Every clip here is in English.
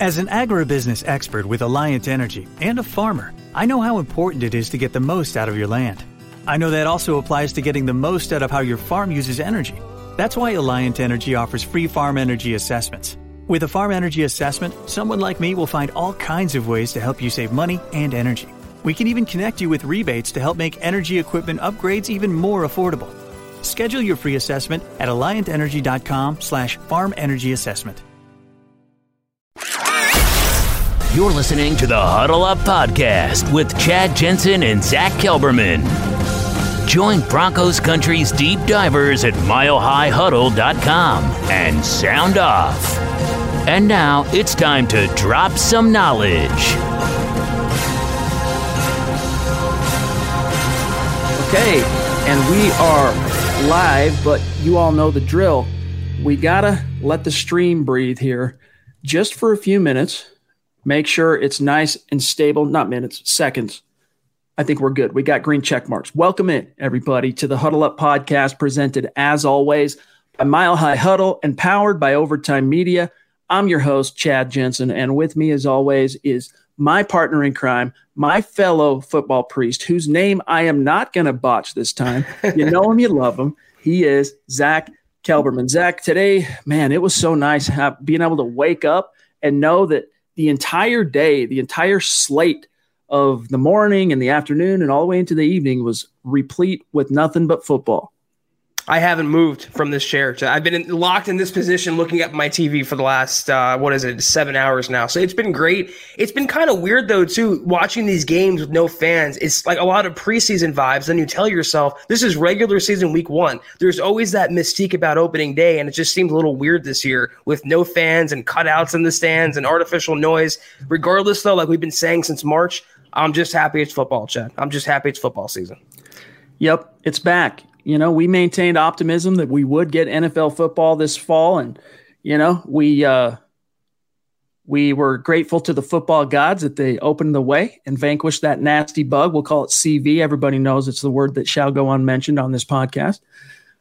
As an agribusiness expert with Alliant Energy and a farmer, I know how important it is to get the most out of your land. I know that also applies to getting the most out of how your farm uses energy. That's why Alliant Energy offers free farm energy assessments. With a farm energy assessment, someone like me will find all kinds of ways to help you save money and energy. We can even connect you with rebates to help make energy equipment upgrades even more affordable. Schedule your free assessment at alliantenergy.com slash farm energy assessment. You're listening to the Huddle Up Podcast with Chad Jensen and Zach Kelberman. Join Broncos Country's deep divers at milehighhuddle.com and sound off. And now it's time to drop some knowledge. Okay, and we are live, but you all know the drill. We gotta let the stream breathe here just for a few minutes Make sure it's nice and stable, not minutes, seconds. I think we're good. We got green check marks. Welcome in, everybody, to the Huddle Up podcast, presented as always by Mile High Huddle and powered by Overtime Media. I'm your host, Chad Jensen, and with me, as always, is my partner in crime, my fellow football priest, whose name I am not going to botch this time. You know him, you love him. He is Zach Kelberman. Zach, today, man, it was so nice being able to wake up and know that the entire day, the entire slate of the morning and the afternoon and all the way into the evening was replete with nothing but football. I haven't moved from this chair. I've been locked in this position looking at my TV for the last, uh, what is it, seven hours now. So it's been great. It's been kind of weird, though, too, watching these games with no fans. It's like a lot of preseason vibes. Then you tell yourself, this is regular season week one. There's always that mystique about opening day. And it just seems a little weird this year with no fans and cutouts in the stands and artificial noise. Regardless, though, like we've been saying since March, I'm just happy it's football, Chad. I'm just happy it's football season. Yep, it's back you know, we maintained optimism that we would get NFL football this fall, and you know, we uh, we were grateful to the football gods that they opened the way and vanquished that nasty bug. We'll call it CV. Everybody knows it's the word that shall go unmentioned on this podcast.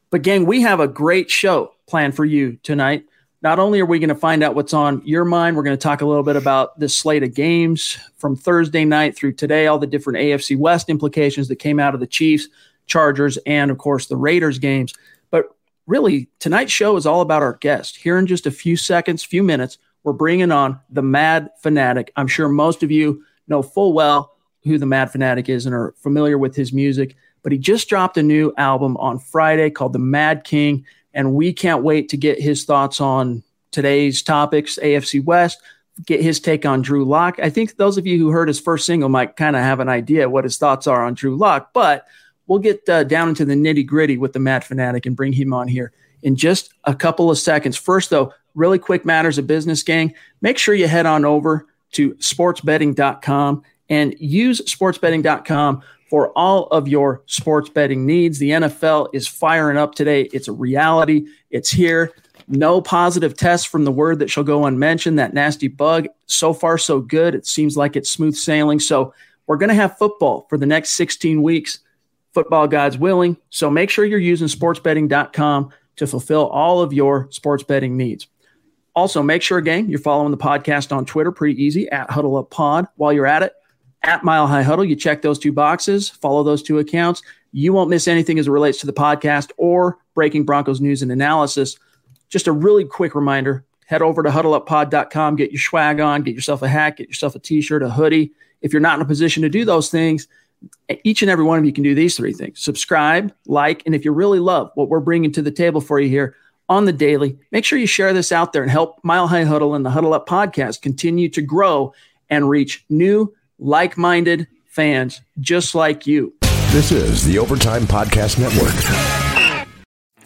But gang, we have a great show planned for you tonight. Not only are we going to find out what's on your mind, we're going to talk a little bit about this slate of games from Thursday night through today, all the different AFC West implications that came out of the Chiefs Chargers, and of course the Raiders games. But really, tonight's show is all about our guest. Here in just a few seconds, few minutes, we're bringing on the Mad Fanatic. I'm sure most of you know full well who the Mad Fanatic is and are familiar with his music. But he just dropped a new album on Friday called The Mad King. And we can't wait to get his thoughts on today's topics, AFC West, get his take on Drew Lock. I think those of you who heard his first single might kind of have an idea what his thoughts are on Drew Lock. But we'll get uh, down into the nitty gritty with the Mad Fanatic and bring him on here in just a couple of seconds. First, though, really quick matters of business, gang. Make sure you head on over to sportsbetting.com and use sportsbetting.com for all of your sports betting needs. The NFL is firing up today. It's a reality, it's here. No positive tests from the word that shall go unmentioned. That nasty bug. So far, so good. It seems like it's smooth sailing. So, we're going to have football for the next 16 weeks football God's willing. So make sure you're using sportsbetting.com to fulfill all of your sports betting needs. Also, make sure, gang, you're following the podcast on Twitter. Pretty easy at Huddle Up Pod. While you're at it, at Mile High Huddle, you check those two boxes, follow those two accounts. You won't miss anything as it relates to the podcast or breaking Broncos news and analysis. Just a really quick reminder head over to huddleuppod.com, get your swag on, get yourself a hat, get yourself a t shirt, a hoodie. If you're not in a position to do those things, each and every one of you can do these three things subscribe, like, and if you really love what we're bringing to the table for you here on the daily, make sure you share this out there and help Mile High Huddle and the Huddle Up podcast continue to grow and reach new, like minded fans just like you. This is the Overtime Podcast Network.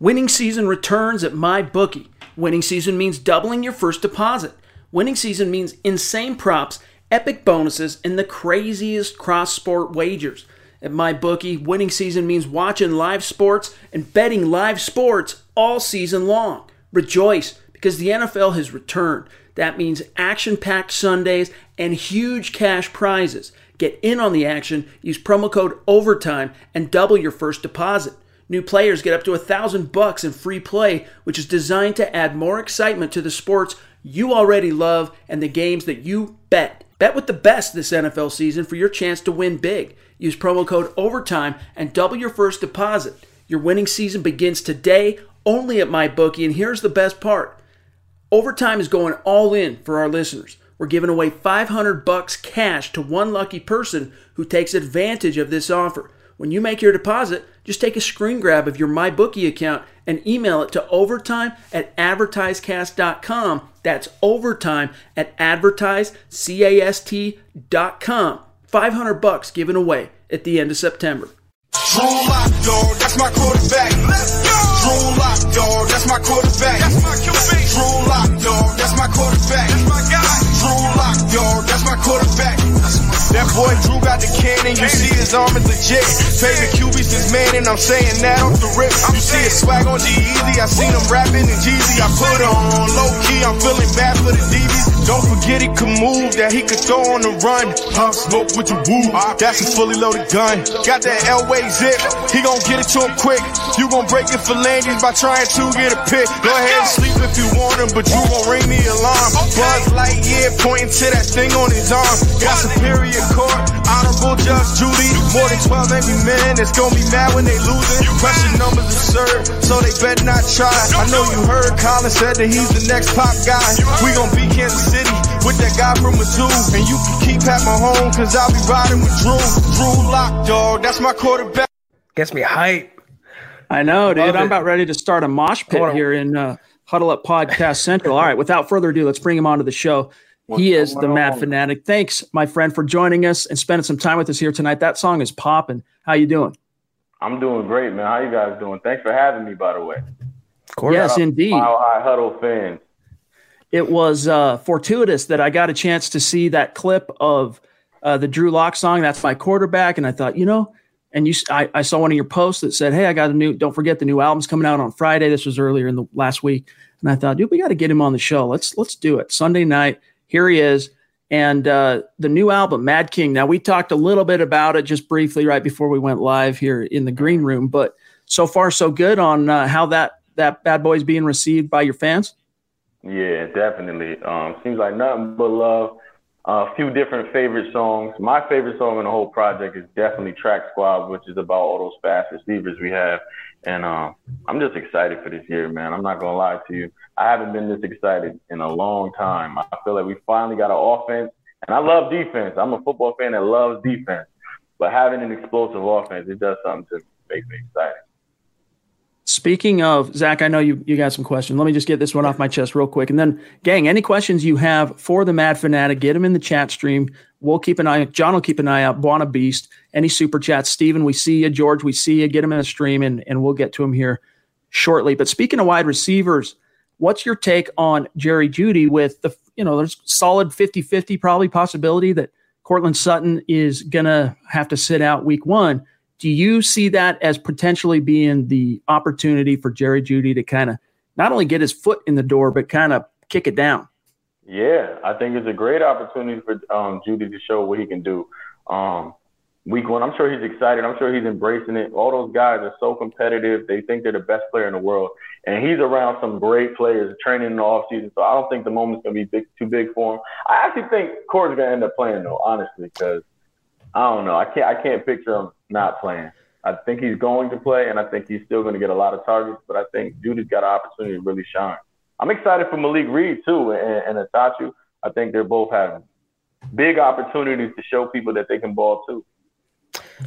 Winning season returns at MyBookie. Winning season means doubling your first deposit. Winning season means insane props, epic bonuses, and the craziest cross sport wagers. At MyBookie, winning season means watching live sports and betting live sports all season long. Rejoice because the NFL has returned. That means action packed Sundays and huge cash prizes. Get in on the action, use promo code OVERTIME, and double your first deposit. New players get up to a thousand bucks in free play, which is designed to add more excitement to the sports you already love and the games that you bet. Bet with the best this NFL season for your chance to win big. Use promo code OVERTIME and double your first deposit. Your winning season begins today only at MyBookie, and here's the best part. Overtime is going all in for our listeners. We're giving away 500 bucks cash to one lucky person who takes advantage of this offer. When you make your deposit, just take a screen grab of your MyBookie account and email it to overtime at advertisecast.com. That's overtime at advertisecast.com. 500 bucks given away at the end of September. Drew Lock, dog, that's my quarterback. Drew Lock, dog, that's my quarterback. That's my QB. Drew Lock, dog, that's my quarterback. That's my guy. Drew Lock, dog, that's my quarterback. That boy Drew got the cannon, you see his arm is legit. Favorite QB since man, and I'm saying that off the rip. You see his swag on G-Eazy, I seen him rapping in Jeezy. I put on low key, I'm feeling bad for the DBs. Don't forget he could move, that he could throw on the run. Pop smoke with the woo, that's a fully loaded gun. Got that Elway zip, he gon' get it to him quick. You gon' break it for landings by trying to get a pick. Go ahead and sleep if you want him, but you gon' ring the alarm. Buzz Lightyear pointing to that thing on his arm. Got superior court, honorable Judge Judy. More than 12 angry men that's gonna be mad when they losing. Pressure numbers absurd, so they better not try. I know you heard Colin said that he's the next pop guy. We gon' beat Kansas City with that guy from Mizzou. And you can keep Pat Mahomes, cause I'll be riding with Drew. Drew Lock, dog, that's my quarterback. Gets me hype. I know, dude. Love I'm it. about ready to start a mosh pit here in uh, Huddle Up Podcast Central. All right, without further ado, let's bring him onto the show. What's he is the Mad Fanatic. Thanks, my friend, for joining us and spending some time with us here tonight. That song is popping. How you doing? I'm doing great, man. How you guys doing? Thanks for having me, by the way. Of course. Yes, indeed. Mile High Huddle fans. It was uh, fortuitous that I got a chance to see that clip of uh, the Drew Lock song. That's my quarterback, and I thought, you know, and you, I, I saw one of your posts that said, "Hey, I got a new. Don't forget the new album's coming out on Friday. This was earlier in the last week." And I thought, dude, we got to get him on the show. Let's let's do it Sunday night here he is. And uh, the new album, Mad King. Now, we talked a little bit about it just briefly right before we went live here in the green room, but so far, so good on uh, how that, that bad boy is being received by your fans. Yeah, definitely. Um, seems like nothing but love. Uh, a few different favorite songs. My favorite song in the whole project is definitely Track Squad, which is about all those fast receivers we have. And um, I'm just excited for this year, man. I'm not gonna lie to you. I haven't been this excited in a long time. I feel like we finally got an offense, and I love defense. I'm a football fan that loves defense, but having an explosive offense, it does something to make me excited. Speaking of Zach, I know you you got some questions. Let me just get this one off my chest real quick, and then, gang, any questions you have for the Mad Fanatic, get them in the chat stream. We'll keep an eye. John will keep an eye out. Buona Beast, any super chats. Stephen, we see you. George, we see you. Get them in the stream, and and we'll get to them here shortly. But speaking of wide receivers, what's your take on Jerry Jeudy with the you know there's solid 50-50 probably possibility that Courtland Sutton is gonna have to sit out week one Do you see that as potentially being the opportunity for Jerry Jeudy to kind of not only get his foot in the door, but kind of kick it down? Yeah, I think it's a great opportunity for um, Jeudy to show what he can do. Um, week one, I'm sure he's excited. I'm sure he's embracing it. All those guys are so competitive. They think they're the best player in the world. And he's around some great players training in the offseason. So I don't think the moment's going to be big, too big for him. I actually think Corey's going to end up playing, though, honestly, because I don't know. I can't, I can't picture him not playing. I think he's going to play, and I think he's still going to get a lot of targets. But I think Jeudy's got an opportunity to really shine. I'm excited for Malik Reed too, and, and Attaochu. I think they're both having big opportunities to show people that they can ball too.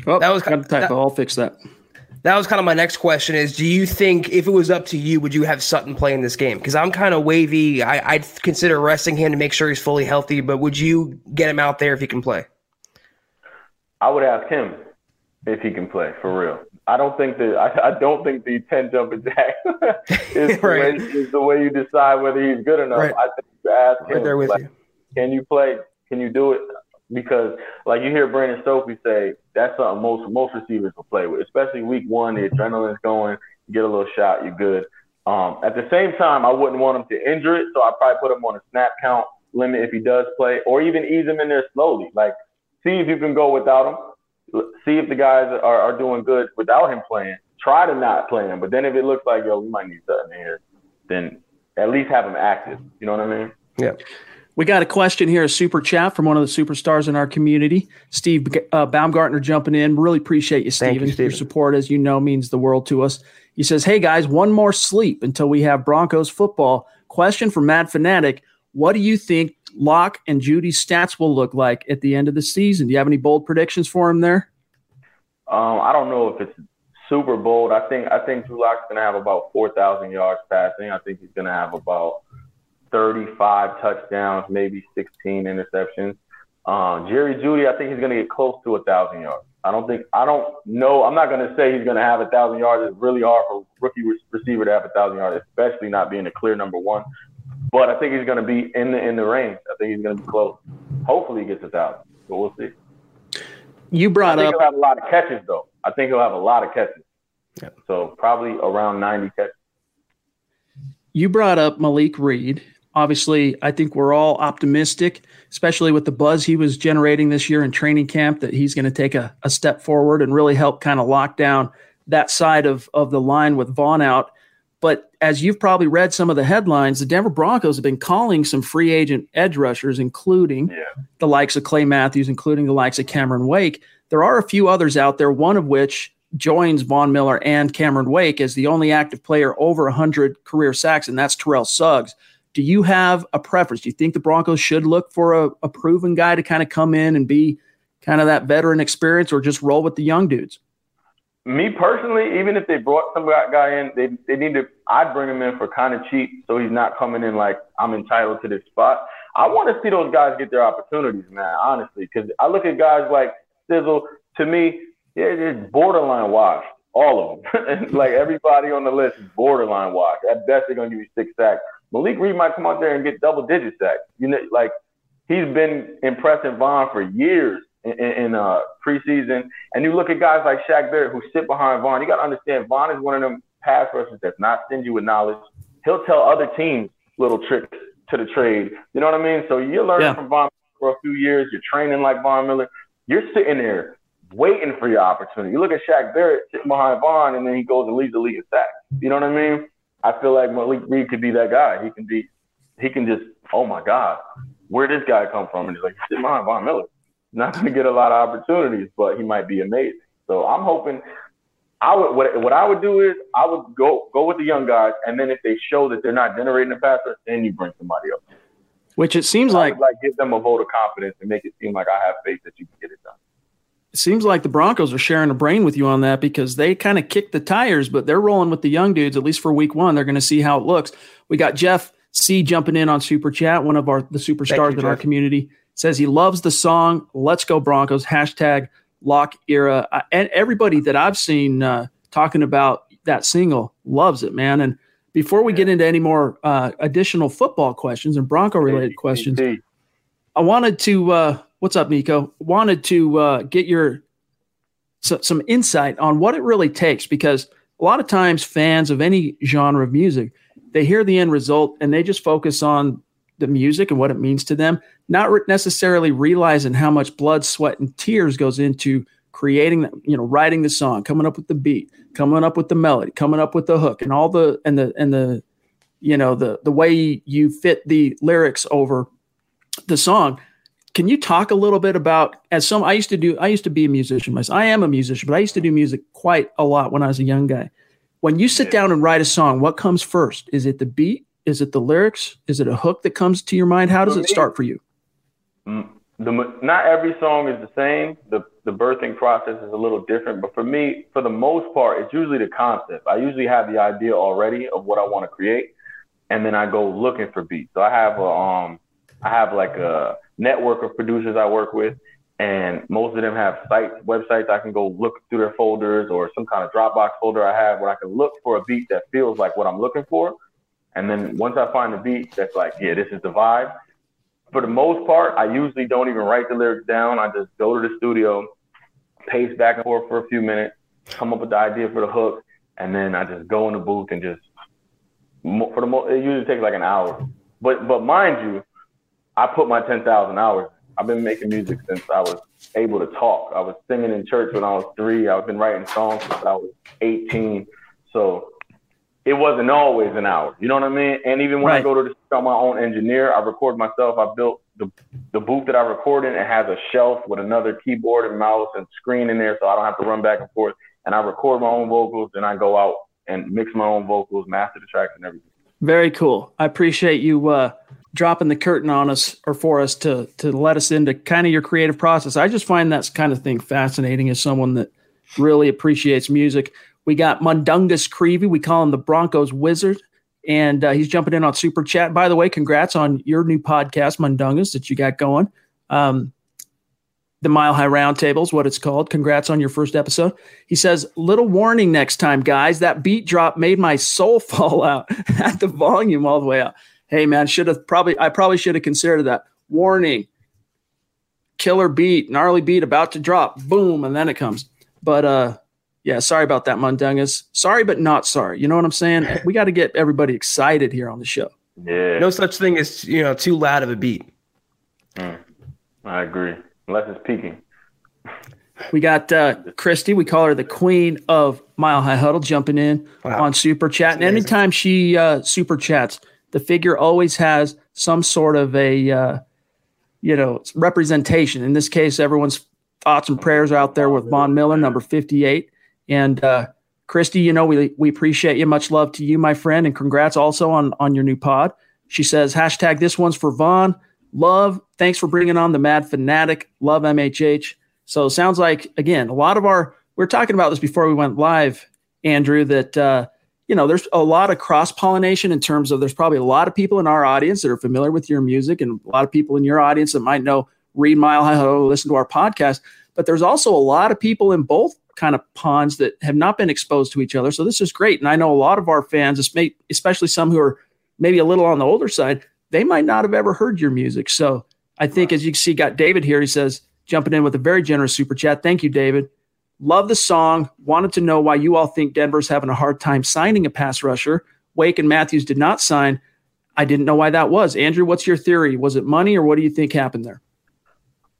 Well, that was kind of typo. I'll fix that. That was kind of my next question: Is do you think if it was up to you, would you have Sutton play in this game? Because I'm kind of wavy. I, I'd consider resting him to make sure he's fully healthy. But would you get him out there if he can play? I would ask him if he can play for real. I don't think that I, I don't think the ten jumping jack is, right. the way, is the way you decide whether he's good enough. Right. I think you ask him, right there with like, you. can you play? Can you do it? Because like you hear Brandon Sophie say, that's something most most receivers will play with, especially week one. The adrenaline's going, you get a little shot, you're good. Um, at the same time, I wouldn't want him to injure it, so I probably put him on a snap count limit if he does play, or even ease him in there slowly. Like see if you can go without him see if the guys are, are doing good without him playing. Try to not play him, but then if it looks like yo, we might need something here, then at least have him active. You know what I mean? Yeah. We got a question here, a super chat from one of the superstars in our community, Steve uh, Baumgartner, jumping in. Really appreciate you, Steven. You, Your support, as you know, means the world to us. He says, "Hey guys, one more sleep until we have Broncos football." Question from Mad Fanatic: What do you think Lock and Jeudy's stats will look like at the end of the season. Do you have any bold predictions for him there? Um, I don't know if it's super bold. I think I think Drew Lock's gonna have about four thousand yards passing. I think he's gonna have about thirty-five touchdowns, maybe sixteen interceptions. Uh, Jerry Jeudy, I think he's gonna get close to a thousand yards. I don't think I don't know. I'm not gonna say he's gonna have a thousand yards. It's really hard for rookie receiver to have a thousand yards, especially not being a clear number one. But I think he's going to be in the in the range. I think he's going to be close. Hopefully, he gets a thousand. But we'll see. You brought I think up. He'll have a lot of catches, though. I think he'll have a lot of catches. Yeah. So probably around ninety catches. You brought up Malik Reed. Obviously, I think we're all optimistic, especially with the buzz he was generating this year in training camp, that he's going to take a, a step forward and really help kind of lock down that side of, of the line with Von out. But as you've probably read some of the headlines, the Denver Broncos have been calling some free agent edge rushers, including yeah. the likes of Clay Matthews, including the likes of Cameron Wake. There are a few others out there, one of which joins Von Miller and Cameron Wake as the only active player over 100 career sacks, and that's Terrell Suggs. Do you have a preference? Do you think the Broncos should look for a, a proven guy to kind of come in and be kind of that veteran experience or just roll with the young dudes? me personally, even if they brought some guy in, they they need to. I'd bring him in for kind of cheap, so he's not coming in like I'm entitled to this spot. I want to see those guys get their opportunities, man. Honestly, because I look at guys like Sizzle. To me, yeah, it's borderline washed. All of them, like everybody on the list is borderline washed. At best, they're gonna give you six sacks. Malik Reed might come out there and get double digit sacks. You know, like he's been impressing Von for years in, in uh, preseason. And you look at guys like Shaq Barrett who sit behind Von. You got to understand Von is one of them pass rushers that's not stingy with knowledge. He'll tell other teams little tricks to the trade. You know what I mean? So you're learning yeah. from Von for a few years. You're training like Von Miller. You're sitting there waiting for your opportunity. You look at Shaq Barrett sitting behind Von, and then he goes and leads the league in sacks. You know what I mean? I feel like Malik Reed could be that guy. He can be, he can just, oh my God, where did this guy come from? And he's like, behind Von Miller not going to get a lot of opportunities, but he might be amazing. So I'm hoping. I would what, what I would do is I would go go with the young guys, and then if they show that they're not generating a passer, then you bring somebody else. Which it seems like like give them a vote of confidence and make it seem like I have faith that you can get it done. It seems like the Broncos are sharing a brain with you on that because they kind of kicked the tires, but they're rolling with the young dudes at least for week one. They're going to see how it looks. We got Jeff C jumping in on Super Chat, one of our the superstars you, in Jeff. our community says he loves the song let's go broncos hashtag lock era and everybody that i've seen uh, talking about that single loves it man and before we get into any more uh, additional football questions and bronco related questions i wanted to uh, what's up nico? Wanted to uh, get your so, some insight on what it really takes because a lot of times fans of any genre of music they hear the end result and they just focus on the music and what it means to them not re- necessarily realizing how much blood sweat and tears goes into creating you know writing the song coming up with the beat coming up with the melody coming up with the hook and all the and the and the you know the the way you fit the lyrics over the song can you talk a little bit about as some I used to do I used to be a musician myself. I am a musician, but I used to do music quite a lot when I was a young guy. When you sit down and write a song, what comes first? Is it the beat? Is it the lyrics? Is it a hook that comes to your mind? How does it start for you? Mm, the, not every song is the same. The the birthing process is a little different, but for me, for the most part, it's usually the concept. I usually have the idea already of what I want to create, and then I go looking for beats. So I have a um I have like a network of producers I work with, and most of them have sites, websites I can go look through their folders or some kind of Dropbox folder I have where I can look for a beat that feels like what I'm looking for. And then once I find a beat that's like, yeah, this is the vibe. For the most part, I usually don't even write the lyrics down. I just go to the studio, pace back and forth for a few minutes, come up with the idea for the hook, and then I just go in the booth and just for the most. It usually takes like an hour. But but mind you, I put my 10,000 hours. I've been making music since I was able to talk. I was singing in church when I was three. I've been writing songs since I was 18. So it wasn't always an hour. You know what I mean? And even when right. I go to the, I'm my own engineer, I record myself. I built the, the booth that I record in. It has a shelf with another keyboard and mouse and screen in there, so I don't have to run back and forth. And I record my own vocals, and I go out and mix my own vocals, master the tracks, and everything. Very cool. I appreciate you uh, dropping the curtain on us or for us to to let us into kind of your creative process. I just find that kind of thing fascinating as someone that really appreciates music. We got Mundungus Creevy. We call him the Broncos Wizard. And uh, he's jumping in on Super Chat. By the way, congrats on your new podcast, Mundungus, that you got going. Um, the Mile High Roundtable is what it's called. Congrats on your first episode. He says, Little warning next time, guys. That beat drop made my soul fall out at the volume all the way out hey man, should have probably I probably should have considered that. Warning, killer beat, gnarly beat about to drop, boom, and then it comes. But uh yeah, sorry about that, Mundungus. Sorry, but not sorry. You know what I'm saying? We got to get everybody excited here on the show. Yeah. No such thing as you know too loud of a beat. Mm, I agree, unless it's peaking. We got uh, Christy. We call her the queen of Mile High Huddle, jumping in wow. on Super Chat. And anytime she uh, super chats, the figure always has some sort of a uh, you know representation. In this case, everyone's thoughts and prayers are out there with Von Miller, number fifty-eight, and uh, Christy. You know we we appreciate you. Much love to you, my friend, and congrats also on on your new pod. She says hashtag this one's for Von. Love. Thanks for bringing on the Mad Fanatic. Love MHH. So sounds like again a lot of our we are talking about this before we went live, Andrew. That uh, you know, there's a lot of cross pollination in terms of there's probably a lot of people in our audience that are familiar with your music and a lot of people in your audience that might know read Mile High listen to our podcast. But there's also a lot of people in both kind of ponds that have not been exposed to each other. So this is great. And I know a lot of our fans, especially some who are maybe a little on the older side, they might not have ever heard your music. So I think as you can see, got David here. He says, jumping in with a very generous super chat. Thank you, David. Love the song. Wanted to know why you all think Denver's having a hard time signing a pass rusher. Wake and Matthews did not sign. I didn't know why that was. Andrew, what's your theory? Was it money or what do you think happened there?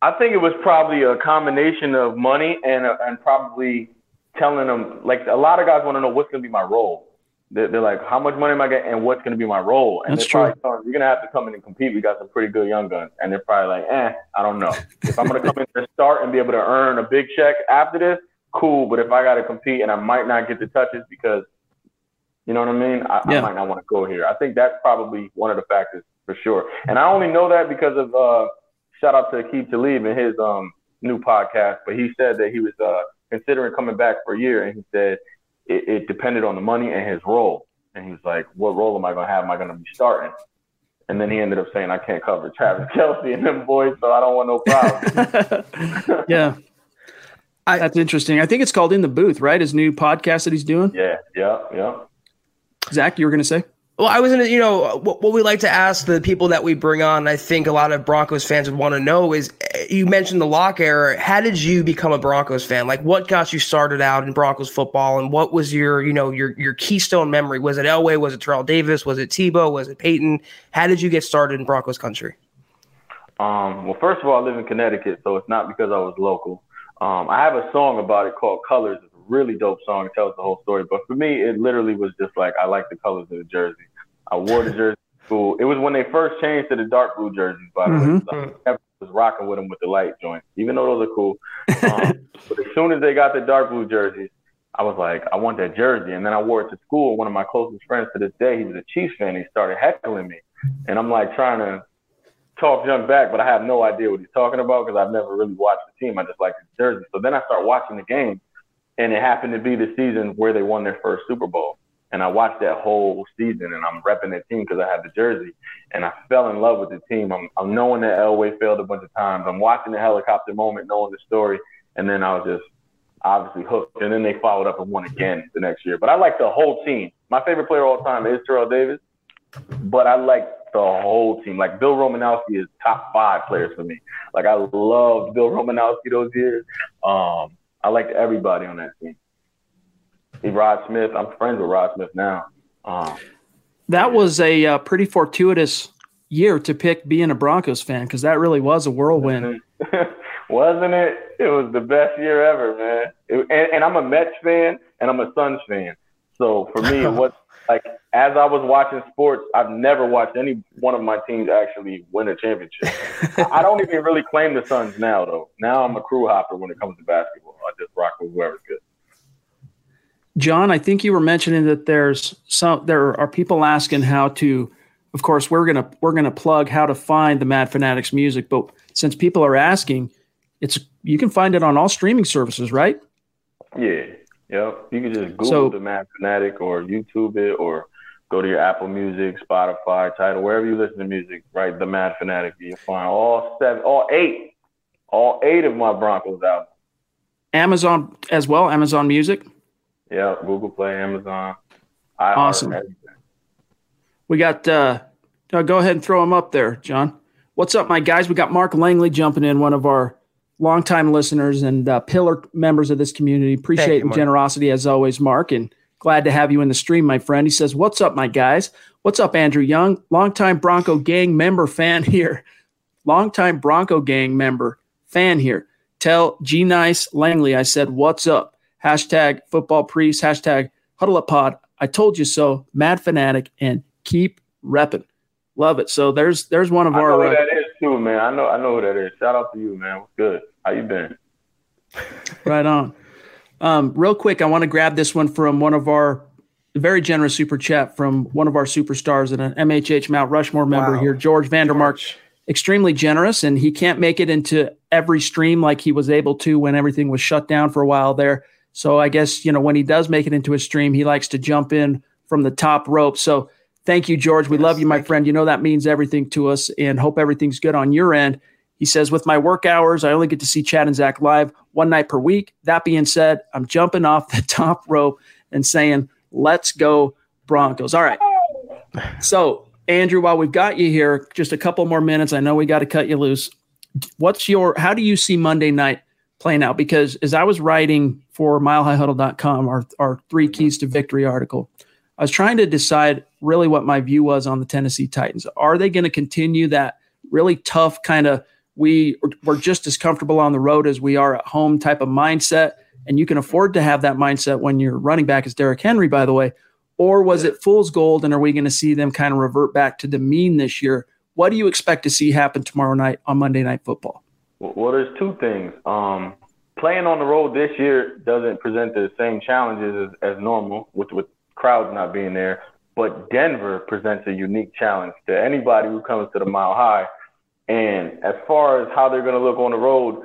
I think it was probably a combination of money and uh, and probably telling them like a lot of guys want to know what's going to be my role. They're, they're, like, how much money am I getting and what's going to be my role? And That's they're probably you're going to have to come in and compete. We got some pretty good young guns. And they're probably like, eh, I don't know. If I'm going to come in and start and be able to earn a big check after this, cool. But if I got to compete and I might not get the touches because, you know what I mean, I, yeah. I might not want to go here. I think that's probably one of the factors for sure. And I only know that because of uh, shout out to Aqib Talib and his um, new podcast. But he said that he was uh, considering coming back for a year, and he said it, it depended on the money and his role. And he was like, "What role am I going to have? Am I going to be starting?" And then he ended up saying, "I can't cover Travis Kelce and them boys, so I don't want no problem." yeah, I, That's interesting. I think it's called In the Booth, right? His new podcast that he's doing. Yeah, yeah, yeah. Zach, you were going to say? Well, I was in, you know, what, what we like to ask the people that we bring on, I think a lot of Broncos fans would want to know is eh, you mentioned the lock era. How did you become a Broncos fan? Like what got you started out in Broncos football and what was your, you know, your, your keystone memory? Was it Elway? Was it Terrell Davis? Was it Tebow? Was it Peyton? How did you get started in Broncos country? Um, well, first of all, I live in Connecticut, so it's not because I was local. Um, I have a song about it called Colors. Really dope song. It tells the whole story. But for me, it literally was just like I like the colors of the jersey. I wore the jersey to school. It was when they first changed to the dark blue jerseys, by the mm-hmm. way. So I was rocking with them with the light joints, even though those are cool. Um, but as soon as they got the dark blue jerseys, I was like, I want that jersey. And then I wore it to school. One of my closest friends to this day, he was a Chiefs fan. He started heckling me. And I'm like trying to talk junk back, but I have no idea what he's talking about because I've never really watched the team. I just like the jersey. So then I start watching the game, and it happened to be the season where they won their first Super Bowl. And I watched that whole season, and I'm repping that team because I had the jersey, and I fell in love with the team. I'm, I'm knowing that Elway failed a bunch of times. I'm watching the helicopter moment, knowing the story, and then I was just obviously hooked. And then they followed up and won again the next year. But I like the whole team. My favorite player all time is Terrell Davis, but I like the whole team. Like Bill Romanowski is top five players for me. Like I loved Bill Romanowski those years. Um, I liked everybody on that team. See, Rod Smith. I'm friends with Rod Smith now. Um, that was a uh, pretty fortuitous year to pick being a Broncos fan because that really was a whirlwind. Wasn't it? It was the best year ever, man. It, and, and, I'm a Mets fan and I'm a Suns fan. So for me, was like as I was watching sports, I've never watched any one of my teams actually win a championship. I don't even really claim the Suns now, though. Now I'm a crew hopper when it comes to basketball. I just rock with whoever's good. John, I think you were mentioning that there's some there are people asking how to of course we're gonna we're gonna plug how to find the Mad Fanatics music, but since people are asking, it's you can find it on all streaming services, right? Yeah. Yep. You can just Google so, the Mad Fanatic or YouTube it or go to your Apple Music, Spotify, Tidal, wherever you listen to music, right? The Mad Fanatic. You'll find all seven, all eight, all eight of my Broncos albums. Amazon as well, Amazon Music. Yeah, Google Play, Amazon. awesome. We got. uh uh, go ahead and throw them up there, John. What's up, my guys? We got Mark Langley jumping in, one of our longtime listeners and uh, pillar members of this community. Appreciate the generosity as always, Mark, and glad to have you in the stream, my friend. He says, "What's up, my guys? What's up, Andrew Young? Longtime Bronco Gang member fan here. Longtime Bronco Gang member fan here. Tell G Nice Langley I said, "What's up?" hashtag football priest, hashtag huddle up pod. I told you so, mad fanatic, and keep repping. Love it. So there's there's one of I our. Know who that is too, man. I know I know who that is. Shout out to you, man. What's good? How you been? right on. Um, real quick, I want to grab this one from one of our very generous super chat from one of our superstars and an MHH Mount Rushmore member wow. here, George Vandermark. George. Extremely generous, and he can't make it into every stream like he was able to when everything was shut down for a while there. So I guess, you know, when he does make it into a stream, he likes to jump in from the top rope. So thank you, George. We yes, love you, my friend. You know that means everything to us and hope everything's good on your end. He says, with my work hours, I only get to see Chad and Zach live one night per week. That being said, I'm jumping off the top rope and saying, let's go Broncos. All right. So, Andrew, while we've got you here, just a couple more minutes. I know we got to cut you loose. What's your, how do you see Monday night playing out because as I was writing for milehighhuddle.com, our, our three keys to victory article, I was trying to decide really what my view was on the Tennessee Titans. Are they going to continue that really tough kind of we we're just as comfortable on the road as we are at home type of mindset? And you can afford to have that mindset when your running back is Derrick Henry, by the way. Or was it fool's gold? And are we going to see them kind of revert back to the mean this year? What do you expect to see happen tomorrow night on Monday Night Football? Well, there's two things. Um, playing on the road this year doesn't present the same challenges as, as normal with with crowds not being there. But Denver presents a unique challenge to anybody who comes to the Mile High. And as far as how they're going to look on the road,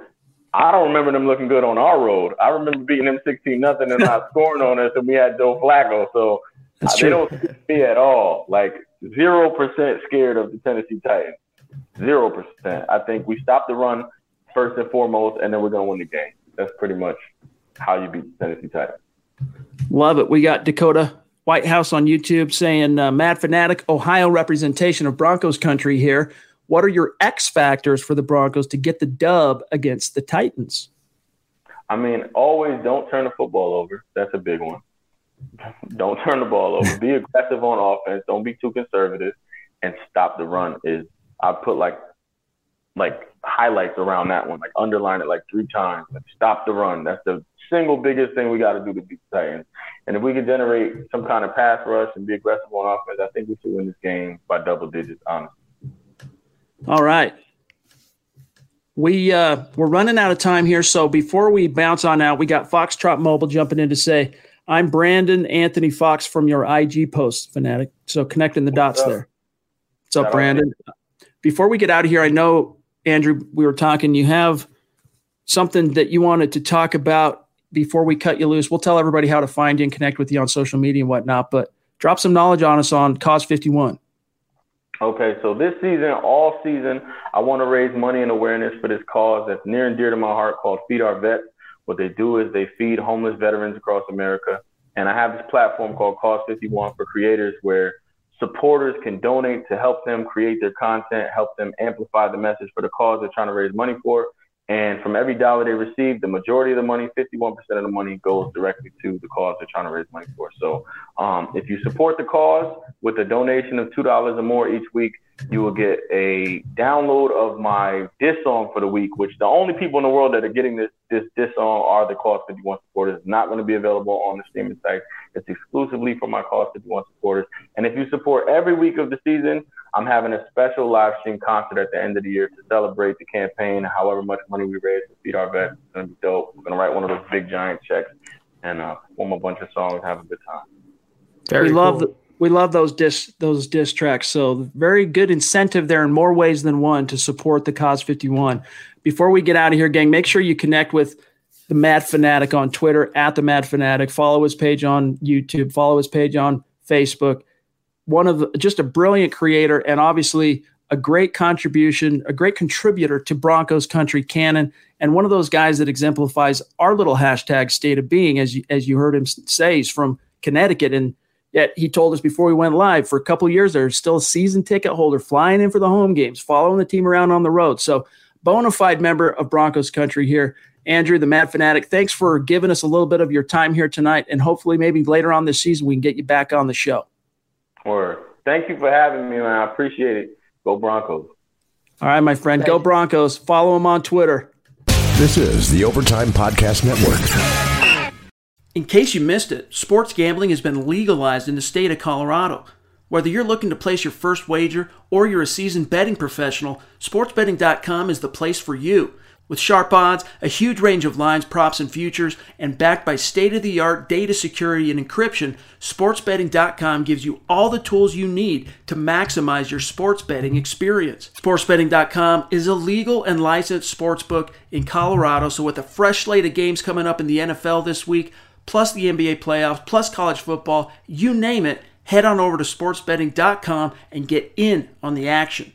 I don't remember them looking good on our road. I remember beating them 16 nothing and not scoring on us, and we had Joe Flacco. So That's uh, they true. don't see me at all. Like zero percent scared of the Tennessee Titans. Zero percent. I think we stopped the run first and foremost, and then we're going to win the game. That's pretty much how you beat the Tennessee Titans. Love it. We got Dakota White House on YouTube saying, uh, Mad Fanatic, Ohio representation of Broncos country here. What are your X factors for the Broncos to get the dub against the Titans? I mean, always don't turn the football over. That's a big one. don't turn the ball over. Be aggressive on offense. Don't be too conservative, and stop the run. Is I put like like highlights around that one, like underline it like three times. Like stop the run. That's the single biggest thing we got to do to beat the Titans. And if we can generate some kind of pass rush and be aggressive on offense, I think we should win this game by double digits. Honestly. All right. We uh, we're running out of time here, so before we bounce on out, we got Foxtrot Mobile jumping in to say, "I'm Brandon Anthony Fox from your IG post, fanatic." So connecting the dots up? there. What's up, Brandon? Before we get out of here, I know Andrew, we were talking. You have something that you wanted to talk about before we cut you loose. We'll tell everybody how to find you and connect with you on social media and whatnot. But drop some knowledge on us on Cause 51. Okay, so this season, all season, I want to raise money and awareness for this cause that's near and dear to my heart called Feed Our Vets. What they do is they feed homeless veterans across America. And I have this platform called Cause 51 for creators where supporters can donate to help them create their content, help them amplify the message for the cause they're trying to raise money for. And from every dollar they receive, the majority of the money, 51% of the money goes directly to the cause they're trying to raise money for. So um, if you support the cause with a donation of $2 or more each week, you will get a download of my diss song for the week, which the only people in the world that are getting this this diss song are the Cause 51 supporters. It's not going to be available on the streaming site. It's exclusively for my Cause 51 supporters. And if you support every week of the season, I'm having a special live stream concert at the end of the year to celebrate the campaign, however much money we raise to feed our vets. It's going to be dope. We're going to write one of those big giant checks and uh, perform a bunch of songs, have a good time. Very we love the, we love those diss those diss tracks. So very good incentive there in more ways than one to support the Cause 51. Before we get out of here, gang, make sure you connect with the Mad Fanatic on Twitter at the Mad Fanatic. Follow his page on YouTube. Follow his page on Facebook. One of the, just a brilliant creator and obviously a great contribution, a great contributor to Broncos country canon, and one of those guys that exemplifies our little hashtag state of being, as you, as you heard him say, he's from Connecticut and Yet he told us before we went live for a couple years there's still a season ticket holder flying in for the home games, following the team around on the road. So bona fide member of Broncos country here. Andrew, the Mad Fanatic, thanks for giving us a little bit of your time here tonight. And hopefully, maybe later on this season, we can get you back on the show. Or thank you for having me, man. I appreciate it. Go Broncos. All right, my friend. Go Broncos. Follow him on Twitter. This is the Overtime Podcast Network. In case you missed it, sports gambling has been legalized in the state of Colorado. Whether you're looking to place your first wager or you're a seasoned betting professional, sportsbetting.com is the place for you. With sharp odds, a huge range of lines, props, and futures, and backed by state of the art data security and encryption, sportsbetting.com gives you all the tools you need to maximize your sports betting experience. Sportsbetting.com is a legal and licensed sportsbook in Colorado, so with a fresh slate of games coming up in the NFL this week, plus the NBA playoffs, plus college football, you name it, head on over to sportsbetting.com and get in on the action.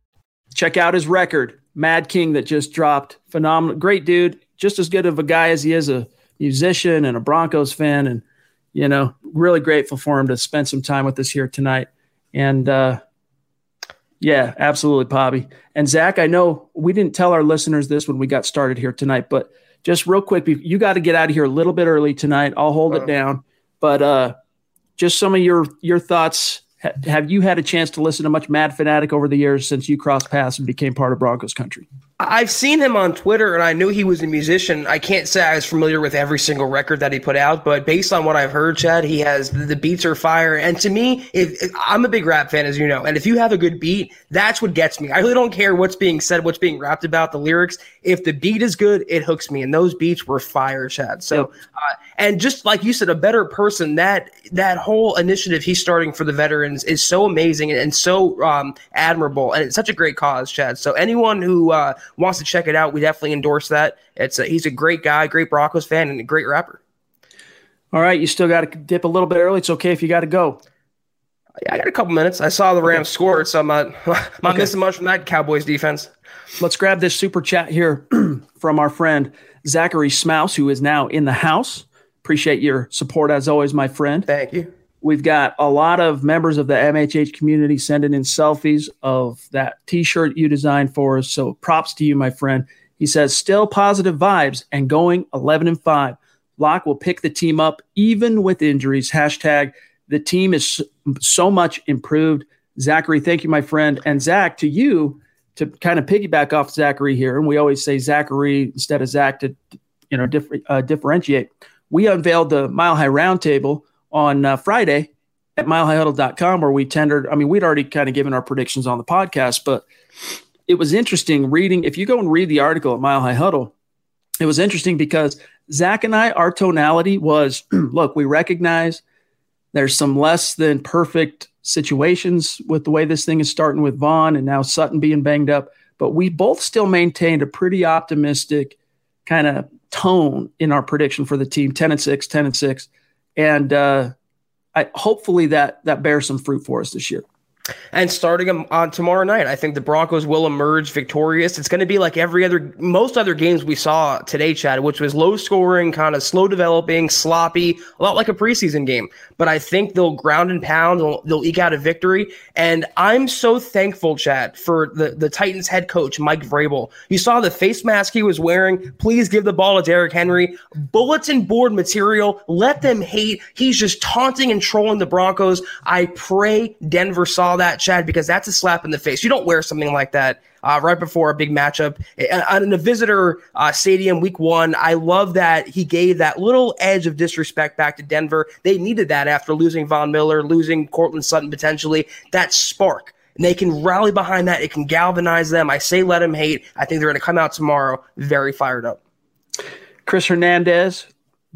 Check out his record, Mad King, that just dropped. Phenomenal. Great dude. Just as good of a guy as he is a musician and a Broncos fan. And, you know, really grateful for him to spend some time with us here tonight. And, uh, yeah, absolutely, Poppy. And Zach, I know we didn't tell our listeners this when we got started here tonight, but just real quick, you got to get out of here a little bit early tonight. I'll hold it down. But uh, just some of your your thoughts. Ha- have you had a chance to listen to much Mad Fanatic over the years since you crossed paths and became part of Broncos country? I've seen him on Twitter and I knew he was a musician. I can't say I was familiar with every single record that he put out, but based on what I've heard, Chad, he has the beats are fire. And to me, if, if- I'm a big rap fan, as you know, and if you have a good beat, that's what gets me. I really don't care what's being said, what's being rapped about, the lyrics. If the beat is good, it hooks me. And those beats were fire, Chad. So, uh, and just like you said, a better person. That that whole initiative he's starting for the veterans is so amazing and, and so um, admirable, and it's such a great cause, Chad. So anyone who uh, wants to check it out, we definitely endorse that. It's a, he's a great guy, great Broncos fan, and a great rapper. All right, you still got to dip a little bit early. It's okay if you got to go. Yeah, I got a couple minutes. I saw the Rams score, so I'm not, I'm not missing much from that Cowboys defense. Let's grab this super chat here from our friend Zachary Smouse, who is now in the house. Appreciate your support as always, my friend. Thank you. We've got a lot of members of the MHH community sending in selfies of that t shirt you designed for us. So props to you, my friend. He says, still positive vibes and going 11 and 5. Locke will pick the team up even with injuries. Hashtag the team is so much improved. Zachary, thank you, my friend. And Zach, to you, to kind of piggyback off Zachary here, and we always say Zachary instead of Zach to you know differ, uh, differentiate. We unveiled the Mile High Roundtable on uh, Friday at milehighhuddle.com where we tendered. I mean, we'd already kind of given our predictions on the podcast, but it was interesting reading. If you go and read the article at Mile High Huddle, it was interesting because Zach and I, our tonality was look, we recognize there's some less than perfect situations with the way this thing is starting with Vaughn and now Sutton being banged up, but we both still maintained a pretty optimistic kind of tone in our prediction for the team 10 and 6 10 and 6 and uh I, hopefully that that bears some fruit for us this year And starting on tomorrow night, I think the Broncos will emerge victorious. It's going to be like every other, most other games we saw today, Chad, which was low scoring, kind of slow developing, sloppy, a lot like a preseason game. But I think they'll ground and pound, they'll, they'll eke out a victory. And I'm so thankful, Chad, for the, the Titans head coach, Mike Vrabel. You saw the face mask he was wearing. Please give the ball to Derrick Henry. Bulletin board material. Let them hate. He's just taunting and trolling the Broncos. I pray Denver saw that, Chad, because that's a slap in the face. You don't wear something like that uh, right before a big matchup in a visitor uh, stadium week one. I love that he gave that little edge of disrespect back to Denver. They needed that after losing Von Miller, losing Courtland Sutton potentially. That spark. And they can rally behind that. It can galvanize them. I say let them hate. I think they're going to come out tomorrow very fired up. Chris Hernandez,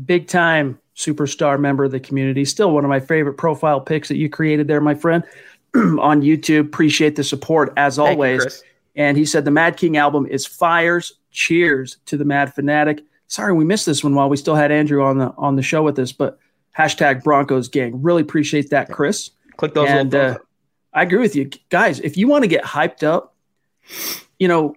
big time superstar member of the community. Still one of my favorite profile pics that you created there, my friend, on YouTube. Appreciate the support as Thank always. And he said the Mad King album is fires. Cheers to the Mad Fanatic. Sorry we missed this one while we still had Andrew on the on the show with us, but hashtag Broncos gang. Really appreciate that, Chris. Click those and little uh. I agree with you guys. If you want to get hyped up, you know,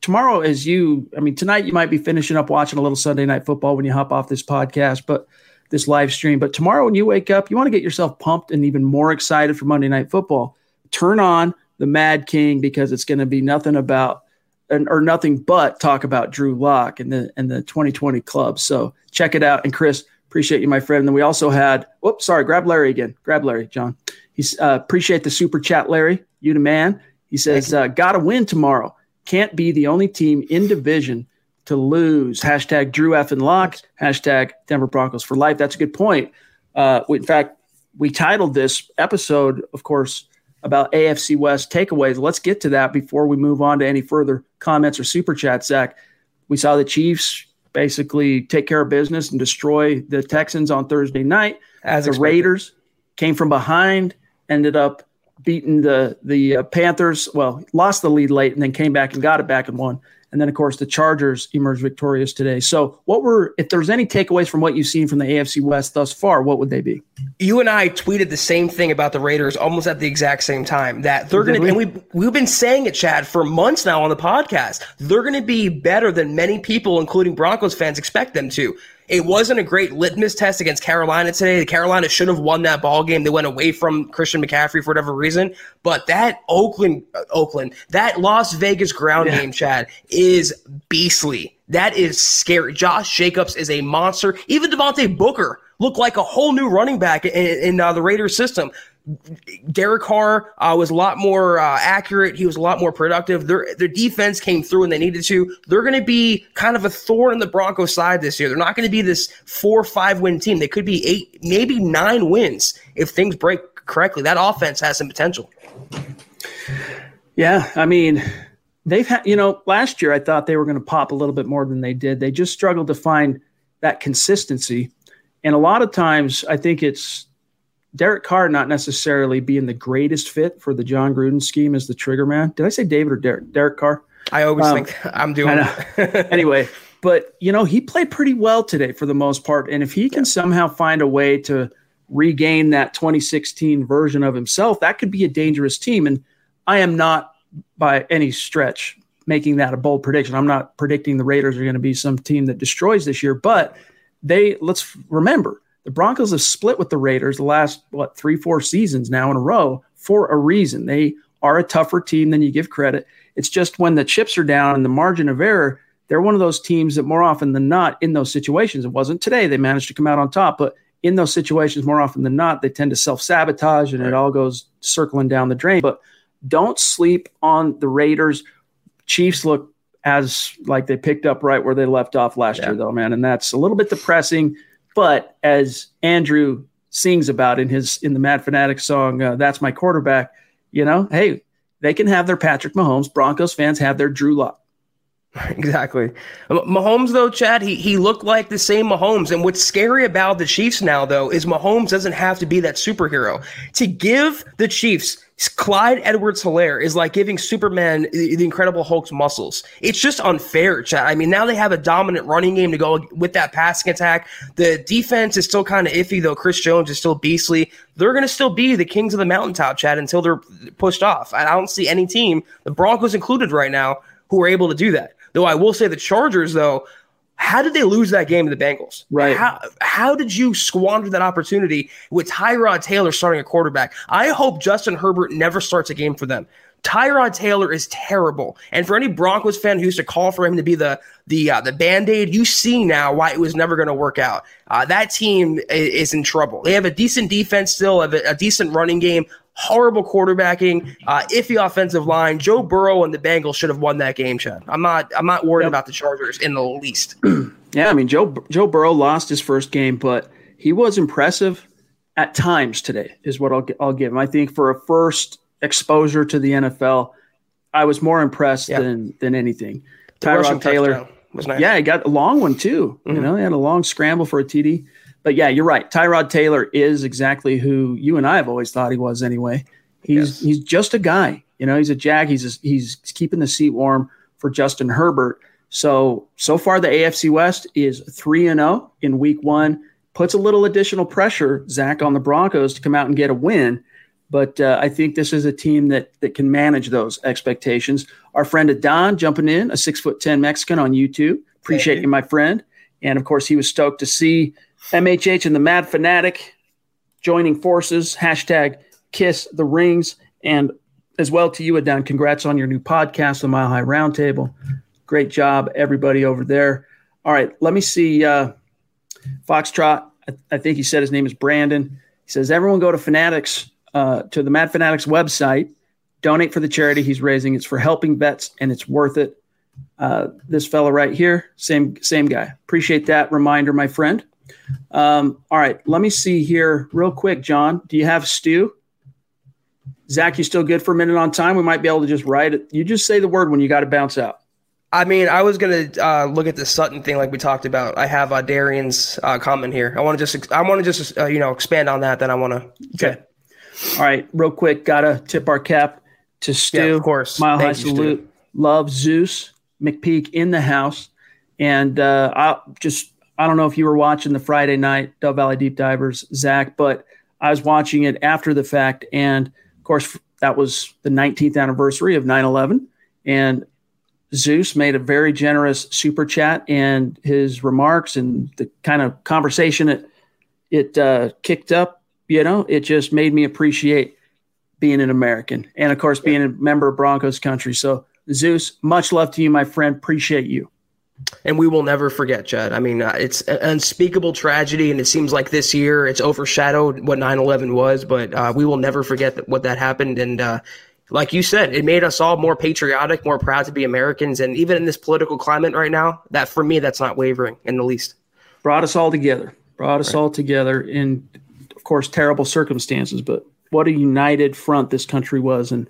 tomorrow as you, I mean, tonight you might be finishing up watching a little Sunday night football when you hop off this podcast, but this live stream. But tomorrow when you wake up, you want to get yourself pumped and even more excited for Monday night football. Turn on the Mad King because it's going to be nothing about and, or nothing but talk about Drew Lock and the and the 2020 club. So check it out. And Chris, appreciate you, my friend. And then we also had, whoops, sorry, grab Larry again. Grab Larry, John. He's uh, appreciate the super chat, Larry. You the man. He says, uh, "Got to win tomorrow. Can't be the only team in division to lose." Hashtag Drew F and Lock. Hashtag Denver Broncos for life. That's a good point. Uh, in fact, we titled this episode, of course, about AFC West takeaways. Let's get to that before we move on to any further comments or super chats. Zach, we saw the Chiefs basically take care of business and destroy the Texans on Thursday night. As the expected. Raiders came from behind, ended up beating the the uh, Panthers. Well, lost the lead late and then came back and got it back and won. And then, of course, the Chargers emerged victorious today. So, what were if there's any takeaways from what you've seen from the AFC West thus far? What would they be? you and I tweeted the same thing about the Raiders almost at the exact same time. That they're going to, and we we've been saying it, Chad, for months now on the podcast. They're going to be better than many people, including Broncos fans, expect them to. It wasn't a great litmus test against Carolina today. The Carolina should have won that ball game. They went away from Christian McCaffrey for whatever reason. But that Oakland, uh, Oakland, that Las Vegas ground game, Chad, is beastly. That is scary. Josh Jacobs is a monster. Even Devontae Booker looked like a whole new running back in, in uh, the Raiders system. Derek Carr uh, was a lot more uh, accurate. He was a lot more productive. Their their defense came through when they needed to. They're going to be kind of a thorn in the Broncos side this year. They're not going to be this four five win team. They could be eight, maybe nine wins if things break correctly. That offense has some potential. Yeah, I mean, they've had you know last year I thought they were going to pop a little bit more than they did. They just struggled to find that consistency, and a lot of times I think it's Derek Carr not necessarily being the greatest fit for the Jon Gruden scheme as the trigger man. Did I say David or Derek? Derek Carr? I always um, think I'm doing anyway, but you know, he played pretty well today for the most part. And if he can yeah. somehow find a way to regain that 2016 version of himself, that could be a dangerous team. And I am not by any stretch making that a bold prediction. I'm not predicting the Raiders are going to be some team that destroys this year, but they let's remember the Broncos have split with the Raiders the last, what, three, four seasons now in a row for a reason. They are a tougher team than you give credit. It's just when the chips are down and the margin of error, they're one of those teams that more often than not in those situations, it wasn't today, they managed to come out on top, but in those situations, more often than not, they tend to self sabotage and it all goes circling down the drain. But don't sleep on the Raiders. Chiefs look as like they picked up right where they left off last yeah. year, though, man. And that's a little bit depressing. But as Andrew sings about in his in the Mad Fanatic song, uh, "That's My Quarterback," you know, hey, they can have their Patrick Mahomes. Broncos fans have their Drew Lock. Exactly. Mahomes, though, Chad, he, he looked like the same Mahomes. And what's scary about the Chiefs now, though, is Mahomes doesn't have to be that superhero. To give the Chiefs Clyde Edwards Helaire is like giving Superman the Incredible Hulk's muscles. It's just unfair, Chad. I mean, now they have a dominant running game to go with that passing attack. The defense is still kind of iffy, though. Chris Jones is still beastly. They're going to still be the kings of the mountaintop, Chad, until they're pushed off. I don't see any team, the Broncos included right now, who are able to do that. Though I will say the Chargers, though, how did they lose that game to the Bengals? Right. How, how did you squander that opportunity with Tyrod Taylor starting a quarterback? I hope Justin Herbert never starts a game for them. Tyrod Taylor is terrible, and for any Broncos fan who used to call for him to be the the uh, the band aid, you see now why it was never going to work out. Uh, that team is, is, in trouble. They have a decent defense still, have a, a decent running game, horrible quarterbacking, uh, iffy offensive line. Joe Burrow and the Bengals should have won that game, Chad. I'm not I'm not worried yep. about the Chargers in the least. yeah, I mean Joe Joe Burrow lost his first game, but he was impressive at times today. Is what I'll I'll give him. I think for a first exposure to the NFL, I was more impressed yep. than than anything. Tyrod Taylor was nice. Yeah, he got a long one too. Mm-hmm. You know, he had a long scramble for a TD but yeah, you're right. Tyrod Taylor is exactly who you and I have always thought he was. Anyway, he's yes. he's just a guy. You know, he's a jag. He's a, he's keeping the seat warm for Justin Herbert. So so far, the AFC West is three and zero oh in Week One. Puts a little additional pressure, Zach, on the Broncos to come out and get a win. But uh, I think this is a team that that can manage those expectations. Our friend Adon jumping in, a six foot ten Mexican on YouTube. Appreciate you. you, my friend. And of course, he was stoked to see MHH and the Mad Fanatic joining forces. Hashtag kiss the rings. And as well to you, Adon, congrats on your new podcast, The Mile High Roundtable. Great job, everybody over there. All right, let me see. Uh, Foxtrot, I, I think he said his name is Brandon. He says, everyone go to Fanatics, uh, to the Mad Fanatics website, donate for the charity he's raising. It's for helping vets, and it's worth it. Uh, this fella right here, same same guy. Appreciate that reminder, my friend. Um, all right, let me see here real quick, John. Do you have Stu? Zach, you still good for a minute on time? We might be able to just write it. You just say the word when you got to bounce out. I mean, I was gonna uh, look at the Sutton thing like we talked about. I have uh, Darian's uh, comment here. I want to just, I want to just, uh, you know, expand on that. Then I want to. Okay. All right, real quick, gotta tip our cap to Stu. Yeah, of course. Mile Thank High you, salute. Stu. Love Zeus McPeak in the house, and uh, I just I don't know if you were watching the Friday night Dove Valley Deep Divers, Zach, but I was watching it after the fact. And of course, that was the 19th anniversary of 9 11. And Zeus made a very generous super chat, and his remarks and the kind of conversation it, it uh, kicked up, you know, it just made me appreciate being an American and, of course, being a member of Broncos country. So, Zeus, much love to you, my friend. Appreciate you. And we will never forget, Chad. I mean, uh, it's an unspeakable tragedy, and it seems like this year it's overshadowed what 9 11 was, but uh, we will never forget that, what that happened. And uh, like you said, it made us all more patriotic, more proud to be Americans. And even in this political climate right now, that for me, that's not wavering in the least. Brought us all together, brought us right. all together in, of course, terrible circumstances, but what a united front this country was. And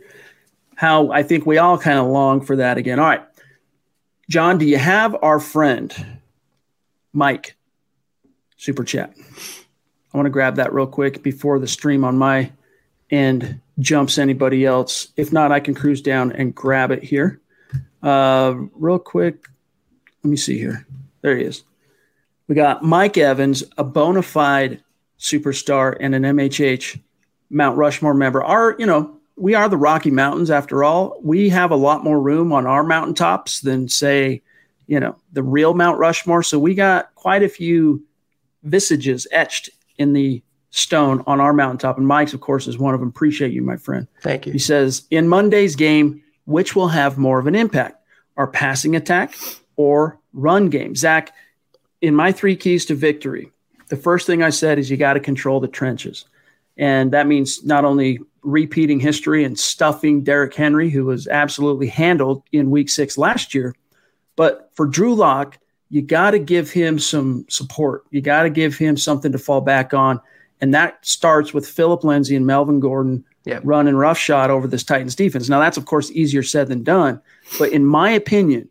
how I think we all kind of long for that again. All right. John, do you have our friend Mike super chat? I want to grab that real quick before the stream on my end jumps anybody else. If not, I can cruise down and grab it here. Uh, real quick, let me see here. There he is. We got Mike Evans, a bona fide superstar and an MHH Mount Rushmore member. Our, you know, we are the Rocky Mountains after all. We have a lot more room on our mountaintops than say, you know, the real Mount Rushmore. So we got quite a few visages etched in the stone on our mountaintop. And Mike's, of course, is one of them. Appreciate you, my friend. Thank you. He says, in Monday's game, which will have more of an impact, our passing attack or run game? Zach, in my three keys to victory, the first thing I said is you got to control the trenches. And that means not only repeating history and stuffing Derrick Henry, who was absolutely handled in week six last year. But for Drew Lock, you got to give him some support. You got to give him something to fall back on. And that starts with Phillip Lindsay and Melvin Gordon yep. running roughshod over this Titans defense. Now, that's, of course, easier said than done. But in my opinion,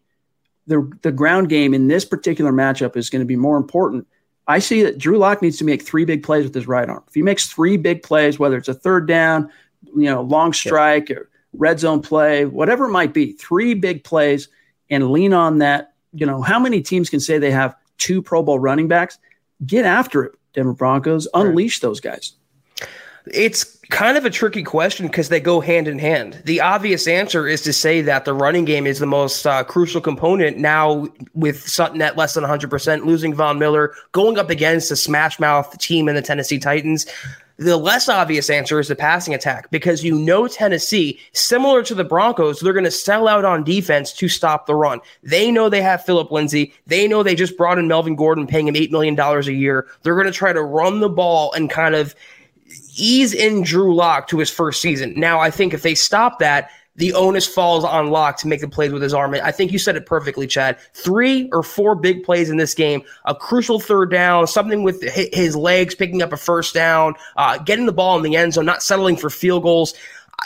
the, the ground game in this particular matchup is going to be more important I see that Drew Lock needs to make three big plays with his right arm. If he makes three big plays, whether it's a third down, you know, long strike or red zone play, whatever it might be, three big plays and lean on that. You know, how many teams can say they have two Pro Bowl running backs? Get after it, Denver Broncos. Unleash those guys. It's kind of a tricky question because they go hand in hand. The obvious answer is to say that the running game is the most uh, crucial component now with Sutton at less than 100%, losing Von Miller, going up against a smash mouth team in the Tennessee Titans. The less obvious answer is the passing attack because you know Tennessee, similar to the Broncos, they're going to sell out on defense to stop the run. They know they have Phillip Lindsay. They know they just brought in Melvin Gordon, paying him $8 million a year. They're going to try to run the ball and kind of ease in Drew Lock to his first season. Now, I think if they stop that, the onus falls on Lock to make the plays with his arm. I think you said it perfectly, Chad. Three or four big plays in this game, a crucial third down, something with his legs picking up a first down, uh, getting the ball in the end zone, not settling for field goals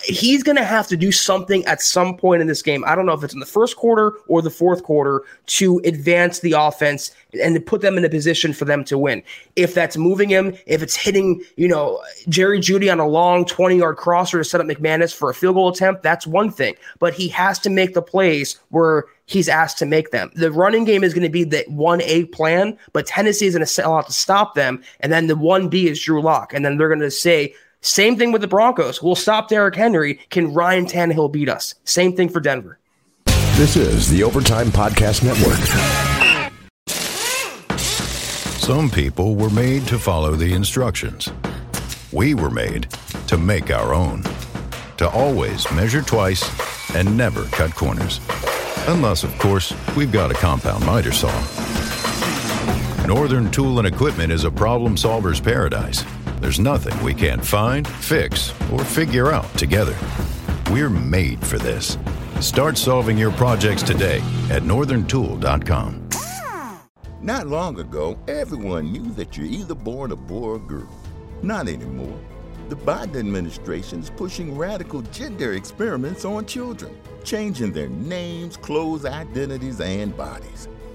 he's going to have to do something at some point in this game. I don't know if it's in the first quarter or the fourth quarter to advance the offense and to put them in a position for them to win. If that's moving him, if it's hitting, you know, Jerry Jeudy on a long 20 yard crosser to set up McManus for a field goal attempt, that's one thing. But he has to make the plays where he's asked to make them. The running game is going to be the 1A plan, but Tennessee is going to sell out to stop them. And then the 1B is Drew Lock. And then they're going to say, same thing with the Broncos. We'll stop Derrick Henry. Can Ryan Tannehill beat us? Same thing for Denver. This is the Overtime Podcast Network. Some people were made to follow the instructions. We were made to make our own. To always measure twice and never cut corners. Unless, of course, we've got a compound miter saw. Northern Tool and Equipment is a problem solver's paradise there's nothing we can't find, fix, or figure out together. We're made for this. Start solving your projects today at northerntool.com. Not long ago, everyone knew that you're either born a boy or girl. Not anymore. The Biden administration is pushing radical gender experiments on children, changing their names, clothes, identities, and bodies.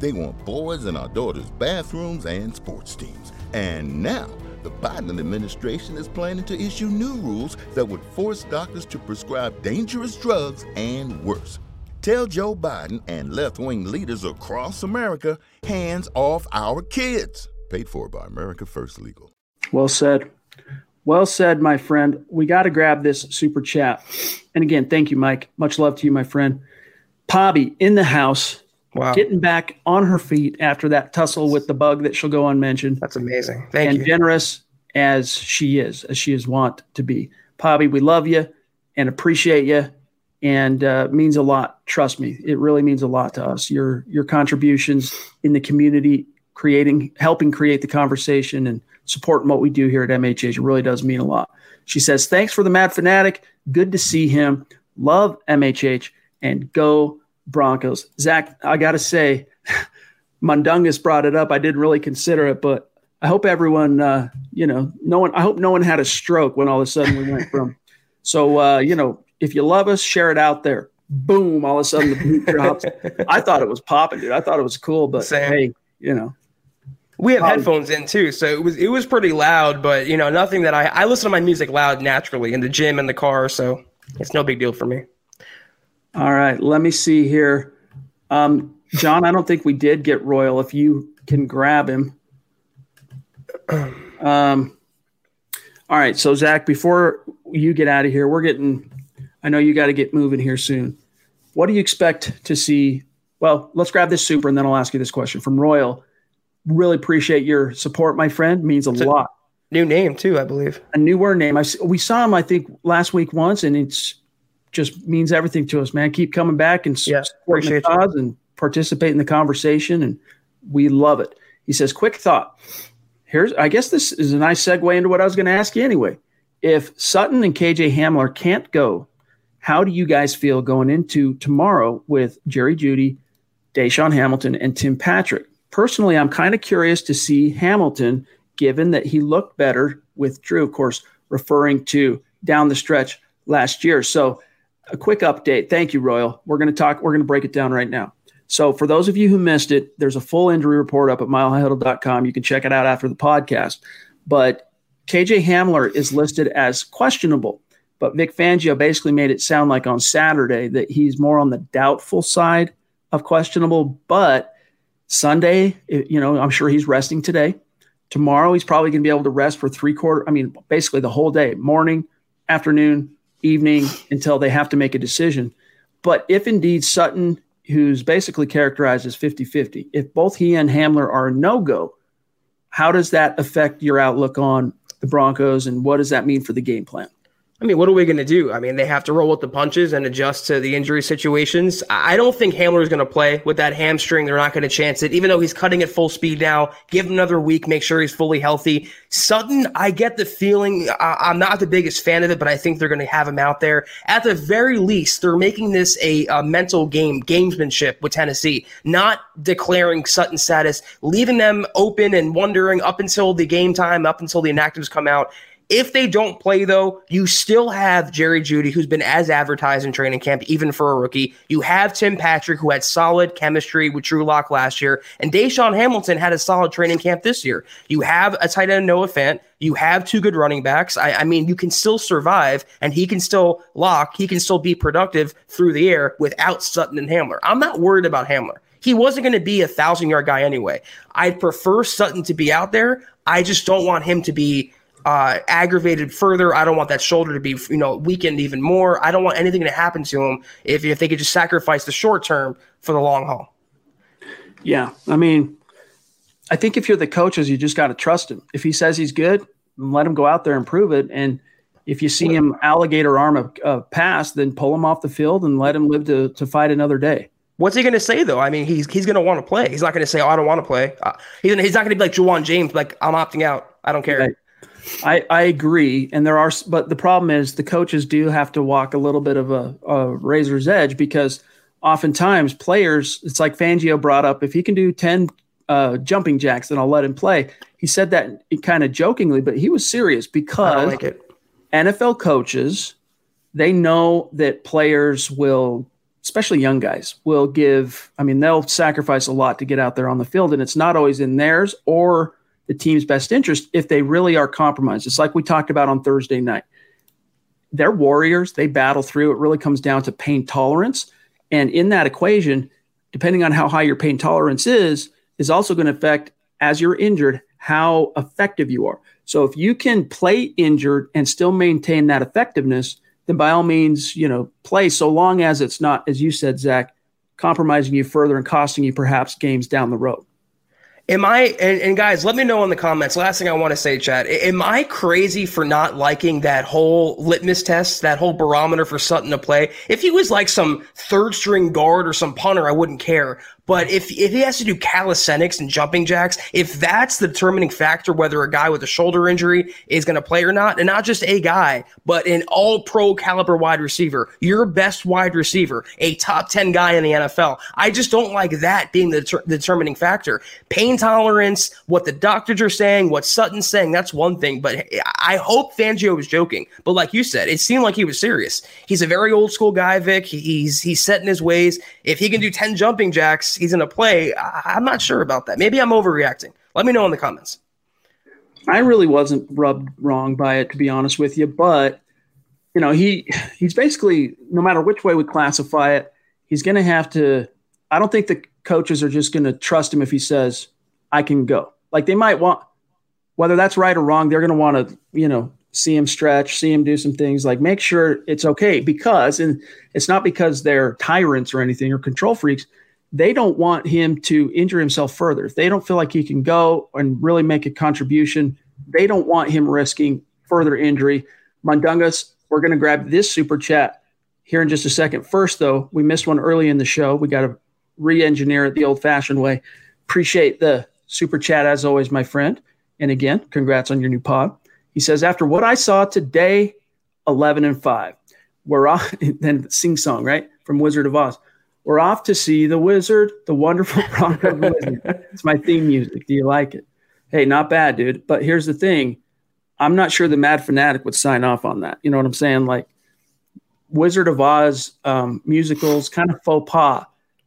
They want boys in our daughters' bathrooms and sports teams. And now, the Biden administration is planning to issue new rules that would force doctors to prescribe dangerous drugs and worse. Tell Joe Biden and left wing leaders across America hands off our kids. Paid for by America First Legal. Well said. Well said, my friend. We got to grab this super chat. And again, thank you, Mike. Much love to you, my friend. Pobby in the house, Wow. getting back on her feet after that tussle with the bug that she'll go unmentioned. That's amazing. Thank and you. And generous as she is, as she is wont to be. Pobby, we love you and appreciate you, and uh, means a lot. Trust me, it really means a lot to us. Your your contributions in the community, creating, helping create the conversation, and supporting what we do here at MHH, it really does mean a lot. She says, "Thanks for the Mad Fanatic. Good to see him. Love MHH and go Broncos." Zach, I got to say. Mundungus brought it up. I didn't really consider it, but I hope everyone, uh, you know, no one. I hope no one had a stroke when all of a sudden we went from. So uh, you know, if you love us, share it out there. Boom! All of a sudden the beat drops. I thought it was popping, dude. I thought it was cool, but Same. hey, you know, We have Um, headphones in too, so it was it was pretty loud, but you know nothing that I I listen to my music loud naturally in the gym in the car, so it's no big deal for me. All right, let me see here. Um, John, I don't think we did get Royal. If you can grab him. Um, all right, so Zach, before you get out of here, we're getting. I know you got to get moving here soon. What do you expect to see? Well, let's grab this super, and then I'll ask you this question from Royal. Really appreciate your support, my friend. Means a lot. New name too, I believe. A newer name. I s- we saw him, I think, last week once, and it's just means everything to us, man. Keep coming back and Yeah, supporting the and participate in the conversation, and we love it. He says, "Quick thought. Here's, I guess this is a nice segue into what I was going to ask you anyway. If Sutton and KJ Hamler can't go, how do you guys feel going into tomorrow with Jerry Jeudy, DaeSean Hamilton, and Tim Patrick? Personally, I'm kind of curious to see Hamilton, given that he looked better with Drew, of course, referring to down the stretch last year. So, a quick update. Thank you, Royal. We're going to talk, we're going to break it down right now. So, for those of you who missed it, there's a full injury report up at milehighhuddle.com. You can check it out after the podcast. But KJ Hamler is listed as questionable. But Vic Fangio basically made it sound like on Saturday that he's more on the doubtful side of questionable. But Sunday, you know, I'm sure he's resting today. Tomorrow, he's probably going to be able to rest for three quarter. I mean, basically the whole day, morning, afternoon, evening, until they have to make a decision. But if indeed Sutton, who's basically characterized as 50 50, if both he and Hamler are a no go, how does that affect your outlook on the Broncos and what does that mean for the game plan? I mean, what are we going to do? I mean, they have to roll with the punches and adjust to the injury situations. I don't think Hamler is going to play with that hamstring. They're not going to chance it, even though he's cutting at full speed now. Give him another week, make sure he's fully healthy. Sutton, I get the feeling, I, I'm not the biggest fan of it, but I think they're going to have him out there. At the very least, they're making this a, a mental game, gamesmanship with Tennessee, not declaring Sutton's status, leaving them open and wondering up until the game time, up until the inactives come out. If they don't play, though, you still have Jerry Jeudy, who's been as advertised in training camp, even for a rookie. You have Tim Patrick, who had solid chemistry with Drew Lock last year, and DaeSean Hamilton had a solid training camp this year. You have a tight end, Noah Fant. You have two good running backs. I, I mean, you can still survive, and he can still lock. He can still be productive through the air without Sutton and Hamler. I'm not worried about Hamler. He wasn't going to be a thousand yard guy anyway. I'd prefer Sutton to be out there. I just don't want him to be uh, aggravated further. I don't want that shoulder to be, you know, weakened even more. I don't want anything to happen to him if, if they could just sacrifice the short term for the long haul. Yeah. I mean, I think if you're the coaches, you just got to trust him. If he says he's good, let him go out there and prove it. And if you see him alligator arm a, a pass, then pull him off the field and let him live to, to fight another day. What's he going to say though? I mean, he's he's going to want to play. He's not going to say, "Oh, I don't want to play." Uh, he's, he's not going to be like Ja'Wuan James, like I'm opting out. I don't care. Right. I, I agree. And there are, but the problem is the coaches do have to walk a little bit of a, a razor's edge because oftentimes players, it's like Fangio brought up, if he can do 10 uh, jumping jacks, then I'll let him play. He said that kind of jokingly, but he was serious because like it. NFL coaches, they know that players will, especially young guys, will give, I mean, they'll sacrifice a lot to get out there on the field, and it's not always in theirs or the team's best interest if they really are compromised. It's like we talked about on Thursday night. They're warriors, they battle through. It really comes down to pain tolerance. And in that equation, depending on how high your pain tolerance is, is also going to affect as you're injured how effective you are. So if you can play injured and still maintain that effectiveness, then by all means, you know, play so long as it's not, as you said, Zach, compromising you further and costing you perhaps games down the road. Am I and, and, guys, let me know in the comments. Last thing I want to say, Chad. Am I crazy for not liking that whole litmus test, that whole barometer for Sutton to play? If he was like some third string guard or some punter, I wouldn't care. But if, if he has to do calisthenics and jumping jacks, if that's the determining factor whether a guy with a shoulder injury is going to play or not, and not just a guy, but an all pro caliber wide receiver, your best wide receiver, a top 10 guy in the NFL, I just don't like that being the, the determining factor. Pain tolerance, what the doctors are saying, what Sutton's saying, that's one thing. But I hope Fangio was joking. But like you said, it seemed like he was serious. He's a very old school guy, Vic. He's, he's set in his ways. If he can do 10 jumping jacks, he's going to play. I, am not sure about that. Maybe I'm overreacting. Let me know in the comments. I really wasn't rubbed wrong by it, to be honest with you. But you know, he he's basically no matter which way we classify it, he's going to have to. I don't think the coaches are just going to trust him if he says, "I can go." Like they might want, whether that's right or wrong, they're going to want to, you know, see him stretch, see him do some things. Like make sure it's okay because, and it's not because they're tyrants or anything or control freaks they don't want him to injure himself further. If they don't feel like he can go and really make a contribution, they don't want him risking further injury. Mundungus, we're going to grab this super chat here in just a second. First, though, we missed one early in the show. We got to re engineer it the old fashioned way. Appreciate the super chat as always, my friend. And again, congrats on your new pod. He says, After what I saw today, 11 and 5. We're off, then sing song, right? From Wizard of Oz. We're off to see the wizard, the wonderful Bronco wizard. It's my theme music. Do you like it? Hey, not bad, dude. But here's the thing. I'm not sure the Mad Fanatic would sign off on that. You know what I'm saying? Like Wizard of Oz um, musicals, kind of faux pas,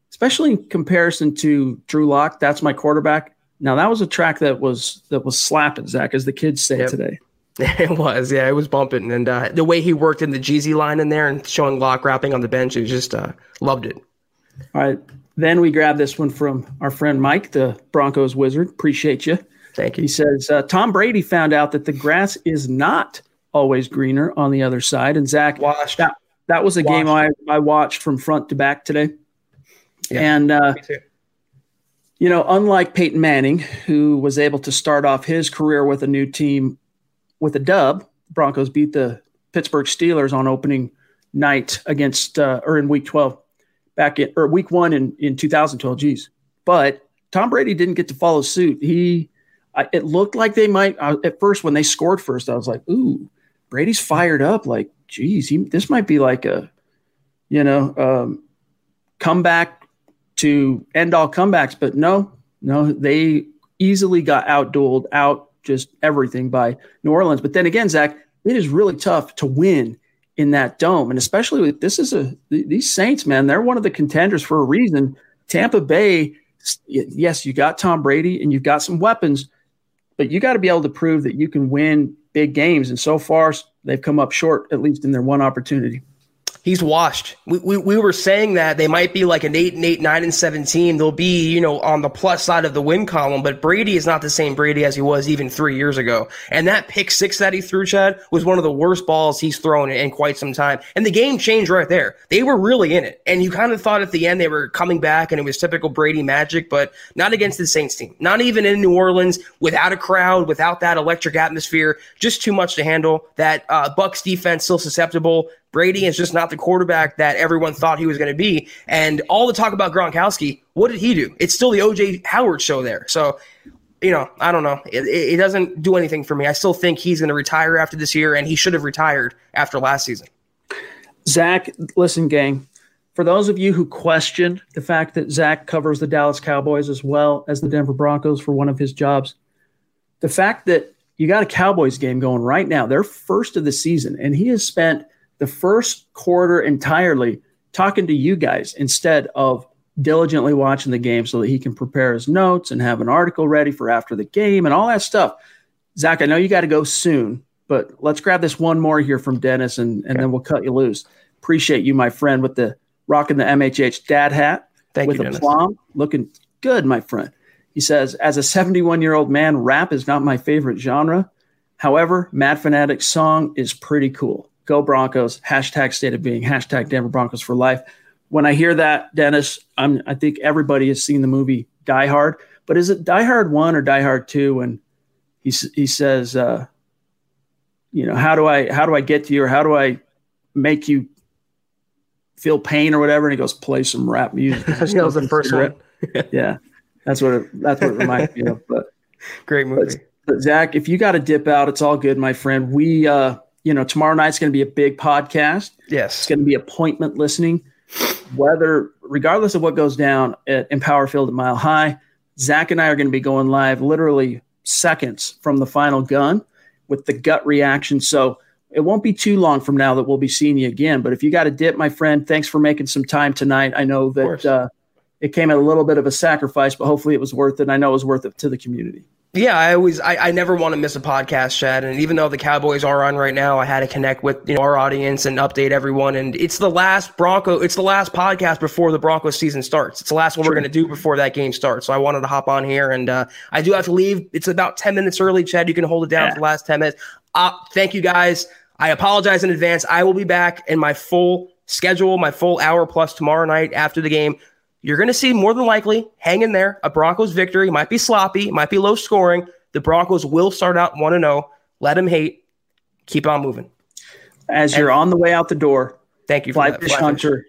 especially in comparison to Drew Lock. That's my quarterback. Now that was a track that was that was slapping Zach, as the kids say yep. today. It was, yeah, it was bumping, and uh, the way he worked in the Jeezy line in there and showing Lock rapping on the bench, it just uh, loved it. All right. Then we grab this one from our friend Mike, the Broncos wizard. Appreciate you. Thank you. He says uh, Tom Brady found out that the grass is not always greener on the other side. And Zach, watched. That, that was a watched. game I, I watched from front to back today. Yeah, and, uh, you know, unlike Peyton Manning, who was able to start off his career with a new team with a dub, Broncos beat the Pittsburgh Steelers on opening night against, uh, or in week 12 back in or week one in, in 2012. Geez. But Tom Brady didn't get to follow suit. He, I, it looked like they might uh, at first when they scored first. I was like, ooh, Brady's fired up. Like, geez, he, this might be like a, you know, um, comeback to end all comebacks. But no, no, they easily got outdueled, out just everything by New Orleans. But then again, Zach, it is really tough to win in that dome. And especially with this is a these Saints, man, they're one of the contenders for a reason. Tampa Bay, yes, you got Tom Brady and you've got some weapons, but you got to be able to prove that you can win big games. And so far, they've come up short, at least in their one opportunity he's washed. We, we, we were saying that they might be like an eight and eight, nine and seventeen. They'll be, you know, on the plus side of the win column, but Brady is not the same Brady as he was even three years ago. And that pick six that he threw, Chad, was one of the worst balls he's thrown in, in quite some time. And the game changed right there. They were really in it. And you kind of thought at the end they were coming back and it was typical Brady magic, but not against the Saints team. Not even in New Orleans, without a crowd, without that electric atmosphere, just too much to handle. That uh, Bucs defense still susceptible. Brady is just not the quarterback that everyone thought he was going to be. And all the talk about Gronkowski, what did he do? It's still the OJ Howard show there. So, you know, I don't know. It, it doesn't do anything for me. I still think he's going to retire after this year, and he should have retired after last season. Zach, listen, gang. For those of you who question the fact that Zach covers the Dallas Cowboys as well as the Denver Broncos for one of his jobs, the fact that you got a Cowboys game going right now, their first of the season, and he has spent the first quarter entirely talking to you guys instead of diligently watching the game so that he can prepare his notes and have an article ready for after the game and all that stuff. Zach, I know you got to go soon, but let's grab this one more here from Dennis and, and okay. then we'll cut you loose. Appreciate you, my friend, with the rocking the MHH dad hat Thank with you, a plum. Looking good, my friend. He says, as a 71 year old man, rap is not my favorite genre. However, Mad Fanatic's song is pretty cool. Go Broncos, hashtag state of being, hashtag Denver Broncos for life. When I hear that, Dennis, I'm, I think everybody has seen the movie Die Hard, but is it Die Hard 1 or Die Hard 2 when he, he says, uh, you know, how do I, how do I get to you or how do I make you feel pain or whatever? And he goes, play some rap music. that was the first one. yeah. That's what it, that's what it reminds me of. But great movie. But, but Zach, if you got to dip out, it's all good, my friend. We, uh, you know, tomorrow night's going to be a big podcast. Yes, it's going to be appointment listening. Whether, regardless of what goes down at Empower Field at Mile High, Zach and I are going to be going live literally seconds from the final gun with the gut reaction. So it won't be too long from now that we'll be seeing you again. But if you got a dip, my friend, thanks for making some time tonight. I know that uh, it came at a little bit of a sacrifice, but hopefully it was worth it. And I know it was worth it to the community. Yeah, I always, I, I never want to miss a podcast, Chad. And even though the Cowboys are on right now, I had to connect with you know, our audience and update everyone. And it's the last Bronco, it's the last podcast before the Broncos season starts. It's the last one we're going to do before that game starts. So I wanted to hop on here, and uh, I do have to leave. It's about ten minutes early, Chad. You can hold it down yeah. for the last ten minutes. Uh, thank you guys. I apologize in advance. I will be back in my full schedule, my full hour plus tomorrow night after the game you're going to see more than likely, hang in there, a Broncos victory. Might be sloppy, might be low scoring. The Broncos will start out 1 0. Let them hate. Keep on moving. As and you're on the way out the door, thank you, Fly Fish Hunter.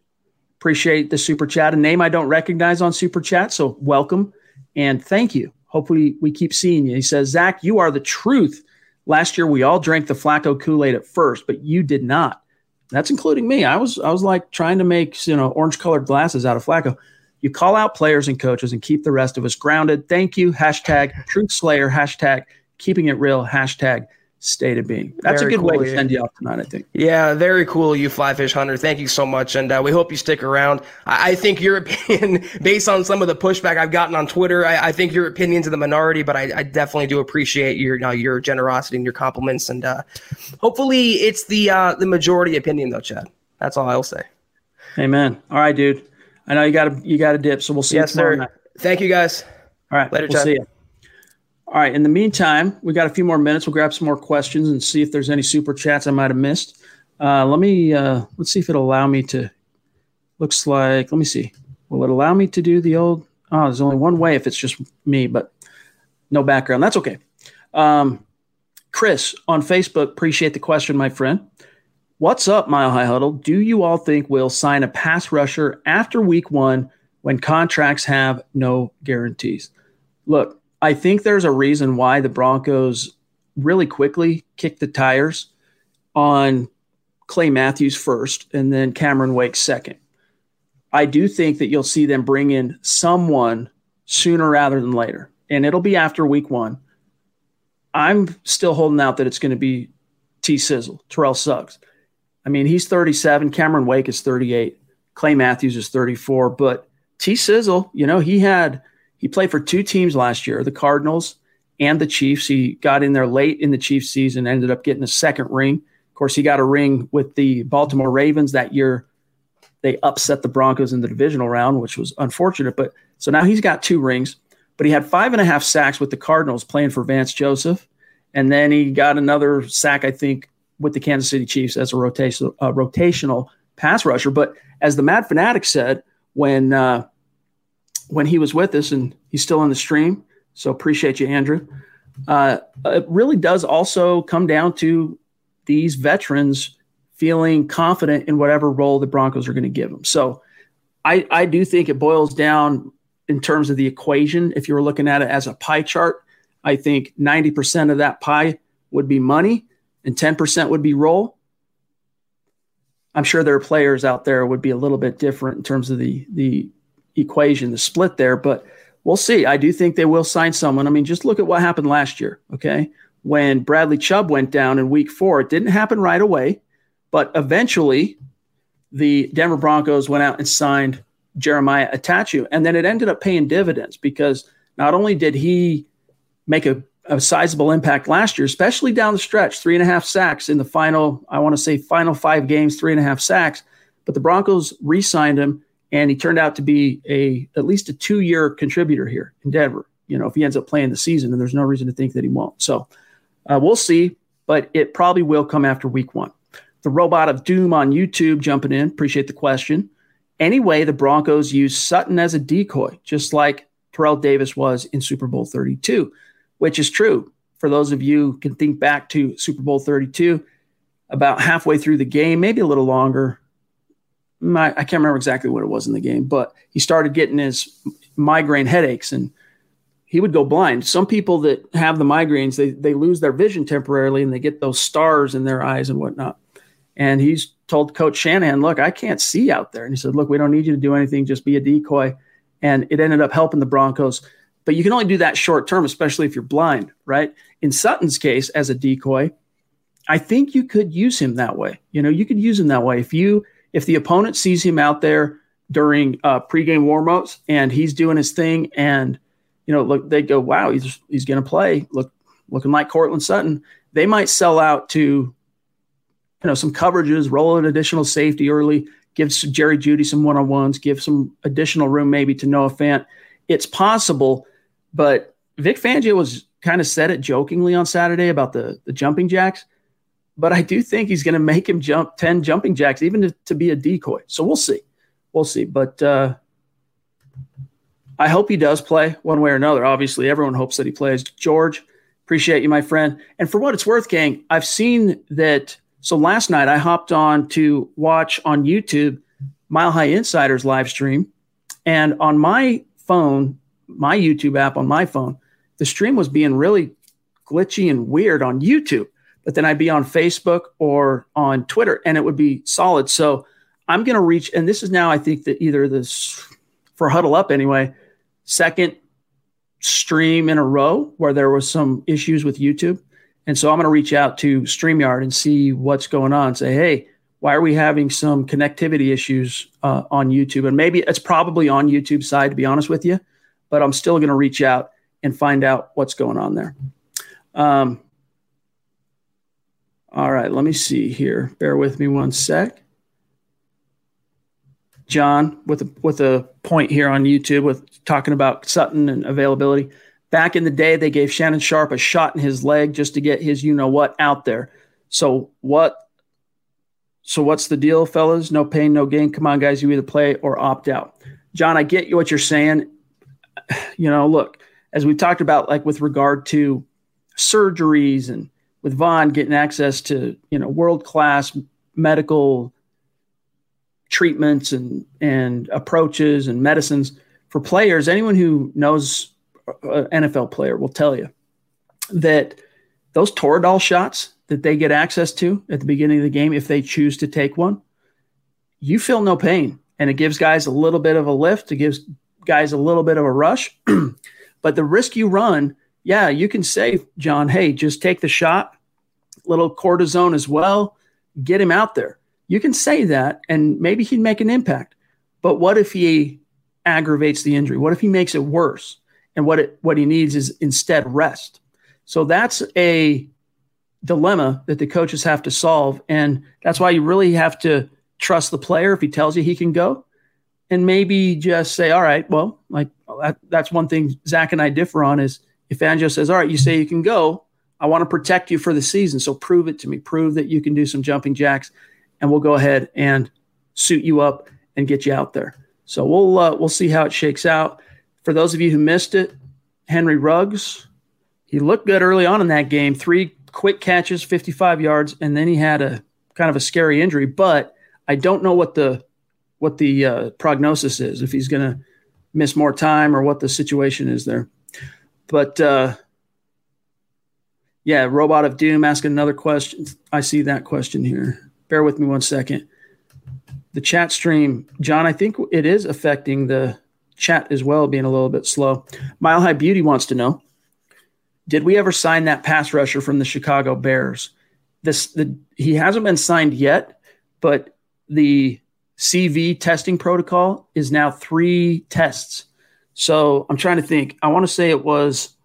Appreciate the super chat. A name I don't recognize on super chat, so welcome and thank you. Hopefully, we keep seeing you. He says, Zach, you are the truth. Last year, we all drank the Flacco Kool Aid at first, but you did not. That's including me. I was I was like trying to make you know orange colored glasses out of Flacco. You call out players and coaches and keep the rest of us grounded. Thank you. Hashtag Truth Slayer. Hashtag Keeping It Real. Hashtag State of Being. That's very a good cool, way to send you off tonight, I think. Yeah, very cool, you Fly Fish Hunter. Thank you so much, and uh, we hope you stick around. I, I, think your opinion, based on some of the pushback I've gotten on Twitter, I, I think your opinion's in the minority, but I, I definitely do appreciate your uh, your generosity and your compliments, and uh, hopefully it's the uh, the majority opinion, though, Chad. That's all I'll say. Amen. All right, dude. I know you got to you got to dip, so we'll see yes, you tomorrow sir. Night. Thank you, guys. All right, later. We'll see you. All right. In the meantime, we got a few more minutes. We'll grab some more questions and see if there's any super chats I might have missed. Uh, let me uh, let's see if it'll allow me to. Looks like let me see. Will it allow me to do the old? Oh, there's only one way if it's just me, but no background. That's okay. Um, Chris on Facebook, appreciate the question, my friend. What's up, Mile High Huddle? Do you all think we'll sign a pass rusher after week one when contracts have no guarantees? Look, I think there's a reason why the Broncos really quickly kicked the tires on Clay Matthews first and then Cameron Wake second. I do think that you'll see them bring in someone sooner rather than later, and it'll be after week one. I'm still holding out that it's going to be T Sizzle, Terrell Suggs. I mean, he's 37. Cameron Wake is 38. Clay Matthews is 34. But T Sizzle, you know, he had he played for two teams last year, the Cardinals and the Chiefs. He got in there late in the Chiefs season, ended up getting a second ring. Of course, he got a ring with the Baltimore Ravens that year. They upset the Broncos in the divisional round, which was unfortunate. But so now he's got two rings, but he had five and a half sacks with the Cardinals playing for Vance Joseph. And then he got another sack, I think, with the Kansas City Chiefs as a rotational uh, rotational pass rusher. But as the Mad Fanatic said when uh, when he was with us, and he's still on the stream, so appreciate you, Andrew. Uh, it really does also come down to these veterans feeling confident in whatever role the Broncos are going to give them. So I, I do think it boils down in terms of the equation. If you were looking at it as a pie chart, I think 90% of that pie would be money and 10% would be role. I'm sure there are players out there would be a little bit different in terms of the the equation, the split there, but we'll see. I do think they will sign someone. I mean, just look at what happened last year, okay? When Bradley Chubb went down in week 4, it didn't happen right away, but eventually the Denver Broncos went out and signed Jeremiah Attaochu, and then it ended up paying dividends because not only did he make a a sizable impact last year, especially down the stretch. Three and a half sacks in the final, I want to say final five games, three and a half sacks. But the Broncos re-signed him, and he turned out to be a at least a two-year contributor here in Denver. you know, if he ends up playing the season, and there's no reason to think that he won't. So uh, we'll see, but it probably will come after week one. The robot of doom on YouTube jumping in. Appreciate the question. Anyway, the Broncos use Sutton as a decoy, just like Terrell Davis was in Super Bowl 32, which is true. For those of you who can think back to Super Bowl 32, about halfway through the game, maybe a little longer. I can't remember exactly what it was in the game, but he started getting his migraine headaches and he would go blind. Some people that have the migraines, they, they lose their vision temporarily and they get those stars in their eyes and whatnot. And he's told Coach Shanahan, look, I can't see out there. And he said, look, we don't need you to do anything, just be a decoy. And it ended up helping the Broncos. But you can only do that short term, especially if you're blind, right? In Sutton's case, as a decoy, I think you could use him that way. You know, you could use him that way. If you if the opponent sees him out there during uh, pregame warmups and he's doing his thing, and you know, look, they go, wow, he's he's going to play. Look, looking like Courtland Sutton. They might sell out to, you know, some coverages, roll an additional safety early, give Jerry Jeudy some one on ones, give some additional room maybe to Noah Fant. It's possible, but Vic Fangio was kind of said it jokingly on Saturday about the the jumping jacks but I do think he's going to make him jump 10 jumping jacks, even to, to, be a decoy. So we'll see. We'll see. But uh, I hope he does play one way or another. Obviously, everyone hopes that he plays. George, appreciate you, my friend. And for what it's worth, gang, I've seen that. So last night I hopped on to watch on YouTube Mile High Insiders live stream. And on my phone, my YouTube app on my phone, the stream was being really glitchy and weird on YouTube but then I'd be on Facebook or on Twitter and it would be solid. So I'm going to reach, and this is now, I think that either this for Huddle Up anyway, second stream in a row where there was some issues with YouTube. And so I'm going to reach out to StreamYard and see what's going on. Say, hey, why are we having some connectivity issues uh, on YouTube? And maybe it's probably on YouTube side, to be honest with you, but I'm still going to reach out and find out what's going on there. Um, all right, let me see here. Bear with me one sec. John, with a with a point here on YouTube with talking about Sutton and availability. Back in the day, they gave Shannon Sharpe a shot in his leg just to get his you know what out there. So what? So what's the deal, fellas? No pain, no gain. Come on, guys, you either play or opt out. John, I get what you're saying. You know, look, as we've talked about, like with regard to surgeries and with Von getting access to you know world class medical treatments and and approaches and medicines for players. Anyone who knows an NFL player will tell you that those Toradol shots that they get access to at the beginning of the game, if they choose to take one, you feel no pain, and it gives guys a little bit of a lift. It gives guys a little bit of a rush, but the risk you run yeah, you can say, John, hey, just take the shot, little cortisone as well, get him out there. You can say that, and maybe he'd make an impact. But what if he aggravates the injury? What if he makes it worse? And what it, what he needs is instead rest. So that's a dilemma that the coaches have to solve, and that's why you really have to trust the player if he tells you he can go, and maybe just say, all right, well, like that, that's one thing Zach and I differ on is if Fangio says, all right, you say you can go, I want to protect you for the season. So prove it to me. Prove that you can do some jumping jacks, and we'll go ahead and suit you up and get you out there. So we'll uh, we'll see how it shakes out. For those of you who missed it, Henry Ruggs, he looked good early on in that game. Three quick catches, 55 yards, and then he had a kind of a scary injury. But I don't know what the what the uh, prognosis is if he's going to miss more time or what the situation is there. But uh, yeah, Robot of Doom asking another question. I see that question here. Bear with me one second. The chat stream, John, I think it is affecting the chat as well, being a little bit slow. Mile High Beauty wants to know Did we ever sign that pass rusher from the Chicago Bears? This the he hasn't been signed yet, but the CV testing protocol is now three tests so I'm trying to think. I want to say it was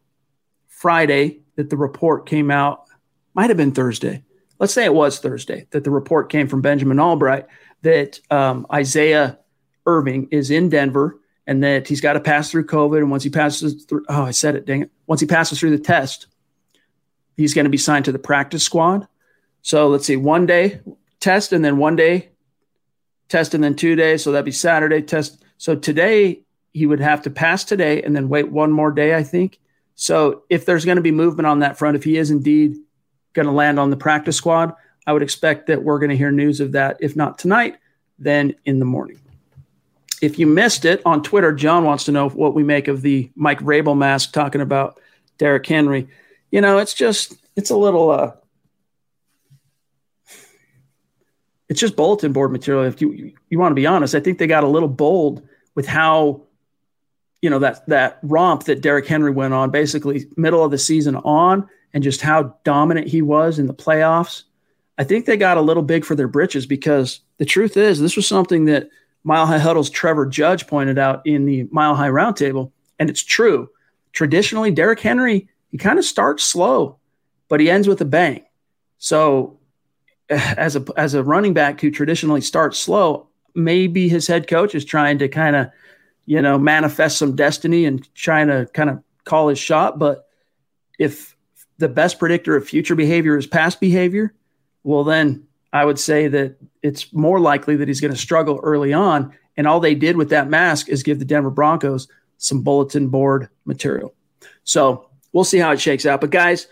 Friday that the report came out. Might have been Thursday. Let's say it was Thursday that the report came from Benjamin Albright that um, Isaiah Irving is in Denver and that he's got to pass through COVID. And once he passes through, oh, I said it, dang it. Once he passes through the test, he's going to be signed to the practice squad. So let's see, one day test and then one day test and then two days. So that'd be Saturday test. So today he would have to pass today and then wait one more day, I think. So if there's going to be movement on that front, if he is indeed going to land on the practice squad, I would expect that we're going to hear news of that. If not tonight, then in the morning. If you missed it on Twitter, John wants to know what we make of the Mike Vrabel mask talking about Derrick Henry. You know, it's just it's a little uh it's just bulletin board material. If you you want to be honest, I think they got a little bold with how you know that that romp that Derrick Henry went on, basically middle of the season on, and just how dominant he was in the playoffs. I think they got a little big for their britches because the truth is this was something that Mile High Huddle's Trevor Judge pointed out in the Mile High Roundtable, and it's true. Traditionally, Derrick Henry he kind of starts slow, but he ends with a bang. So as a as a running back who traditionally starts slow, maybe his head coach is trying to kind of, you know, manifest some destiny and trying to kind of call his shot. But if the best predictor of future behavior is past behavior, well, then I would say that it's more likely that he's going to struggle early on. And all they did with that mask is give the Denver Broncos some bulletin board material. So we'll see how it shakes out. But guys,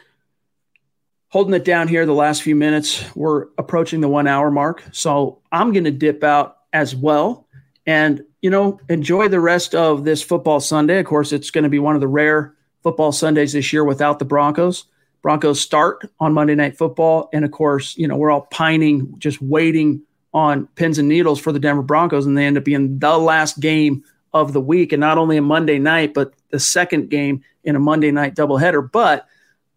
holding it down here the last few minutes. We're approaching the one hour mark. So I'm going to dip out as well and, you know, enjoy the rest of this football Sunday. Of course, it's going to be one of the rare football Sundays this year without the Broncos. Broncos start on Monday Night Football. And of course, you know, we're all pining, just waiting on pins and needles for the Denver Broncos. And they end up being the last game of the week. And not only a Monday night, but the second game in a Monday night doubleheader. But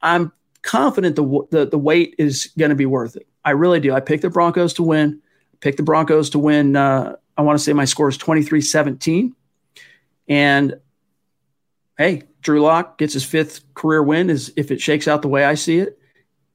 I'm confident the the, the wait is going to be worth it. I really do. I picked the Broncos to win. Picked the Broncos to win. Uh, I want to say my score is 23 17. And hey, Drew Lock gets his fifth career win is if it shakes out the way I see it.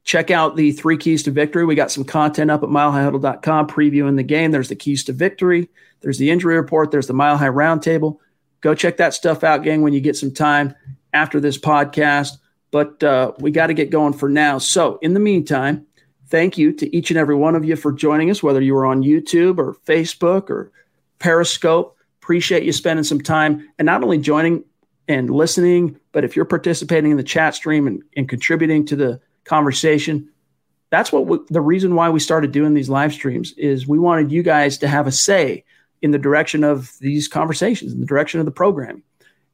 Check out the three keys to victory. We got some content up at milehighhuddle.com previewing the game. There's the keys to victory. There's the injury report. There's the Mile High Roundtable. Go check that stuff out, gang, when you get some time after this podcast but uh, we got to get going for now. So, in the meantime, thank you to each and every one of you for joining us, whether you were on YouTube or Facebook or Periscope. Appreciate you spending some time and not only joining and listening, but if you're participating in the chat stream and, and contributing to the conversation, that's what we, the reason why we started doing these live streams is we wanted you guys to have a say in the direction of these conversations, in the direction of the programming.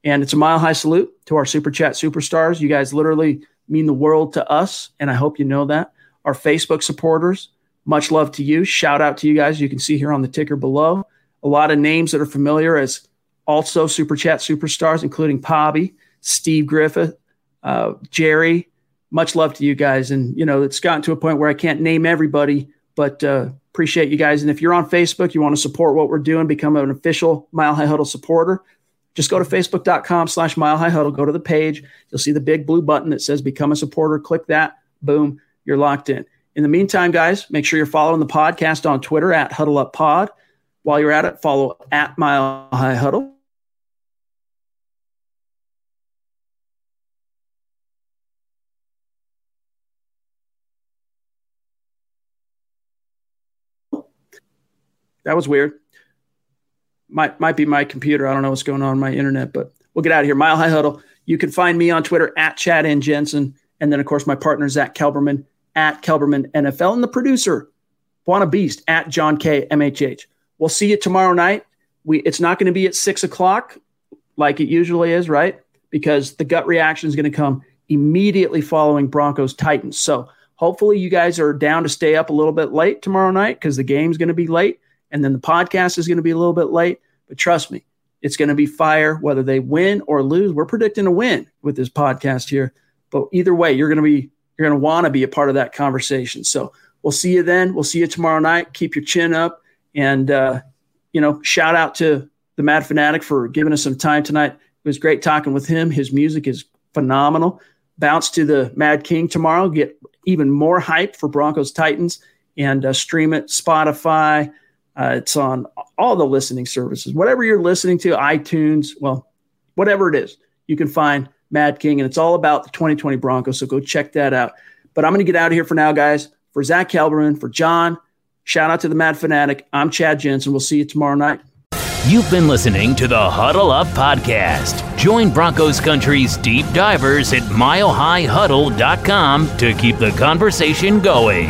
And it's a mile high salute to our Super Chat superstars. You guys literally mean the world to us. And I hope you know that. Our Facebook supporters, much love to you. Shout out to you guys. You can see here on the ticker below a lot of names that are familiar as also Super Chat superstars, including Pobby, Steve Griffith, uh, Jerry. Much love to you guys. And, you know, it's gotten to a point where I can't name everybody, but uh, appreciate you guys. And if you're on Facebook, you want to support what we're doing, become an official Mile High Huddle supporter just go to facebook.com slash mile high huddle, go to the page. You'll see the big blue button that says become a supporter. Click that. Boom, you're locked in. In the meantime, guys, make sure you're following the podcast on Twitter at Huddle Up Pod. While you're at it, follow at Mile High Huddle. That was weird might might be my computer. I don't know what's going on, on my internet, but we'll get out of here. Mile High Huddle. You can find me on Twitter at Chad and Jensen, and then of course my partner Zach Kelberman at Kelberman NFL, and the producer Buana Beast at John K MHH. We'll see you tomorrow night. We it's not going to be at six o'clock like it usually is, right? Because the gut reaction is going to come immediately following Broncos Titans. So hopefully you guys are down to stay up a little bit late tomorrow night because the game's going to be late. And then the podcast is going to be a little bit late. But trust me, it's going to be fire whether they win or lose. We're predicting a win with this podcast here. But either way, you're going to be you're going to want to be a part of that conversation. So we'll see you then. We'll see you tomorrow night. Keep your chin up, and uh, you know, shout out to the Mad Fanatic for giving us some time tonight. It was great talking with him. His music is phenomenal. Bounce to the Mad King tomorrow. Get even more hype for Broncos Titans and uh, stream it Spotify, Uh, it's on all the listening services. Whatever you're listening to, iTunes, well, whatever it is, you can find Mad King, and it's all about the 2020 Broncos. So go check that out. But I'm going to get out of here for now, guys. For Zach Kelberman, for John, shout out to the Mad Fanatic. I'm Chad Jensen. We'll see you tomorrow night. You've been listening to the Huddle Up Podcast. Join Broncos Country's deep divers at milehighhuddle.com to keep the conversation going.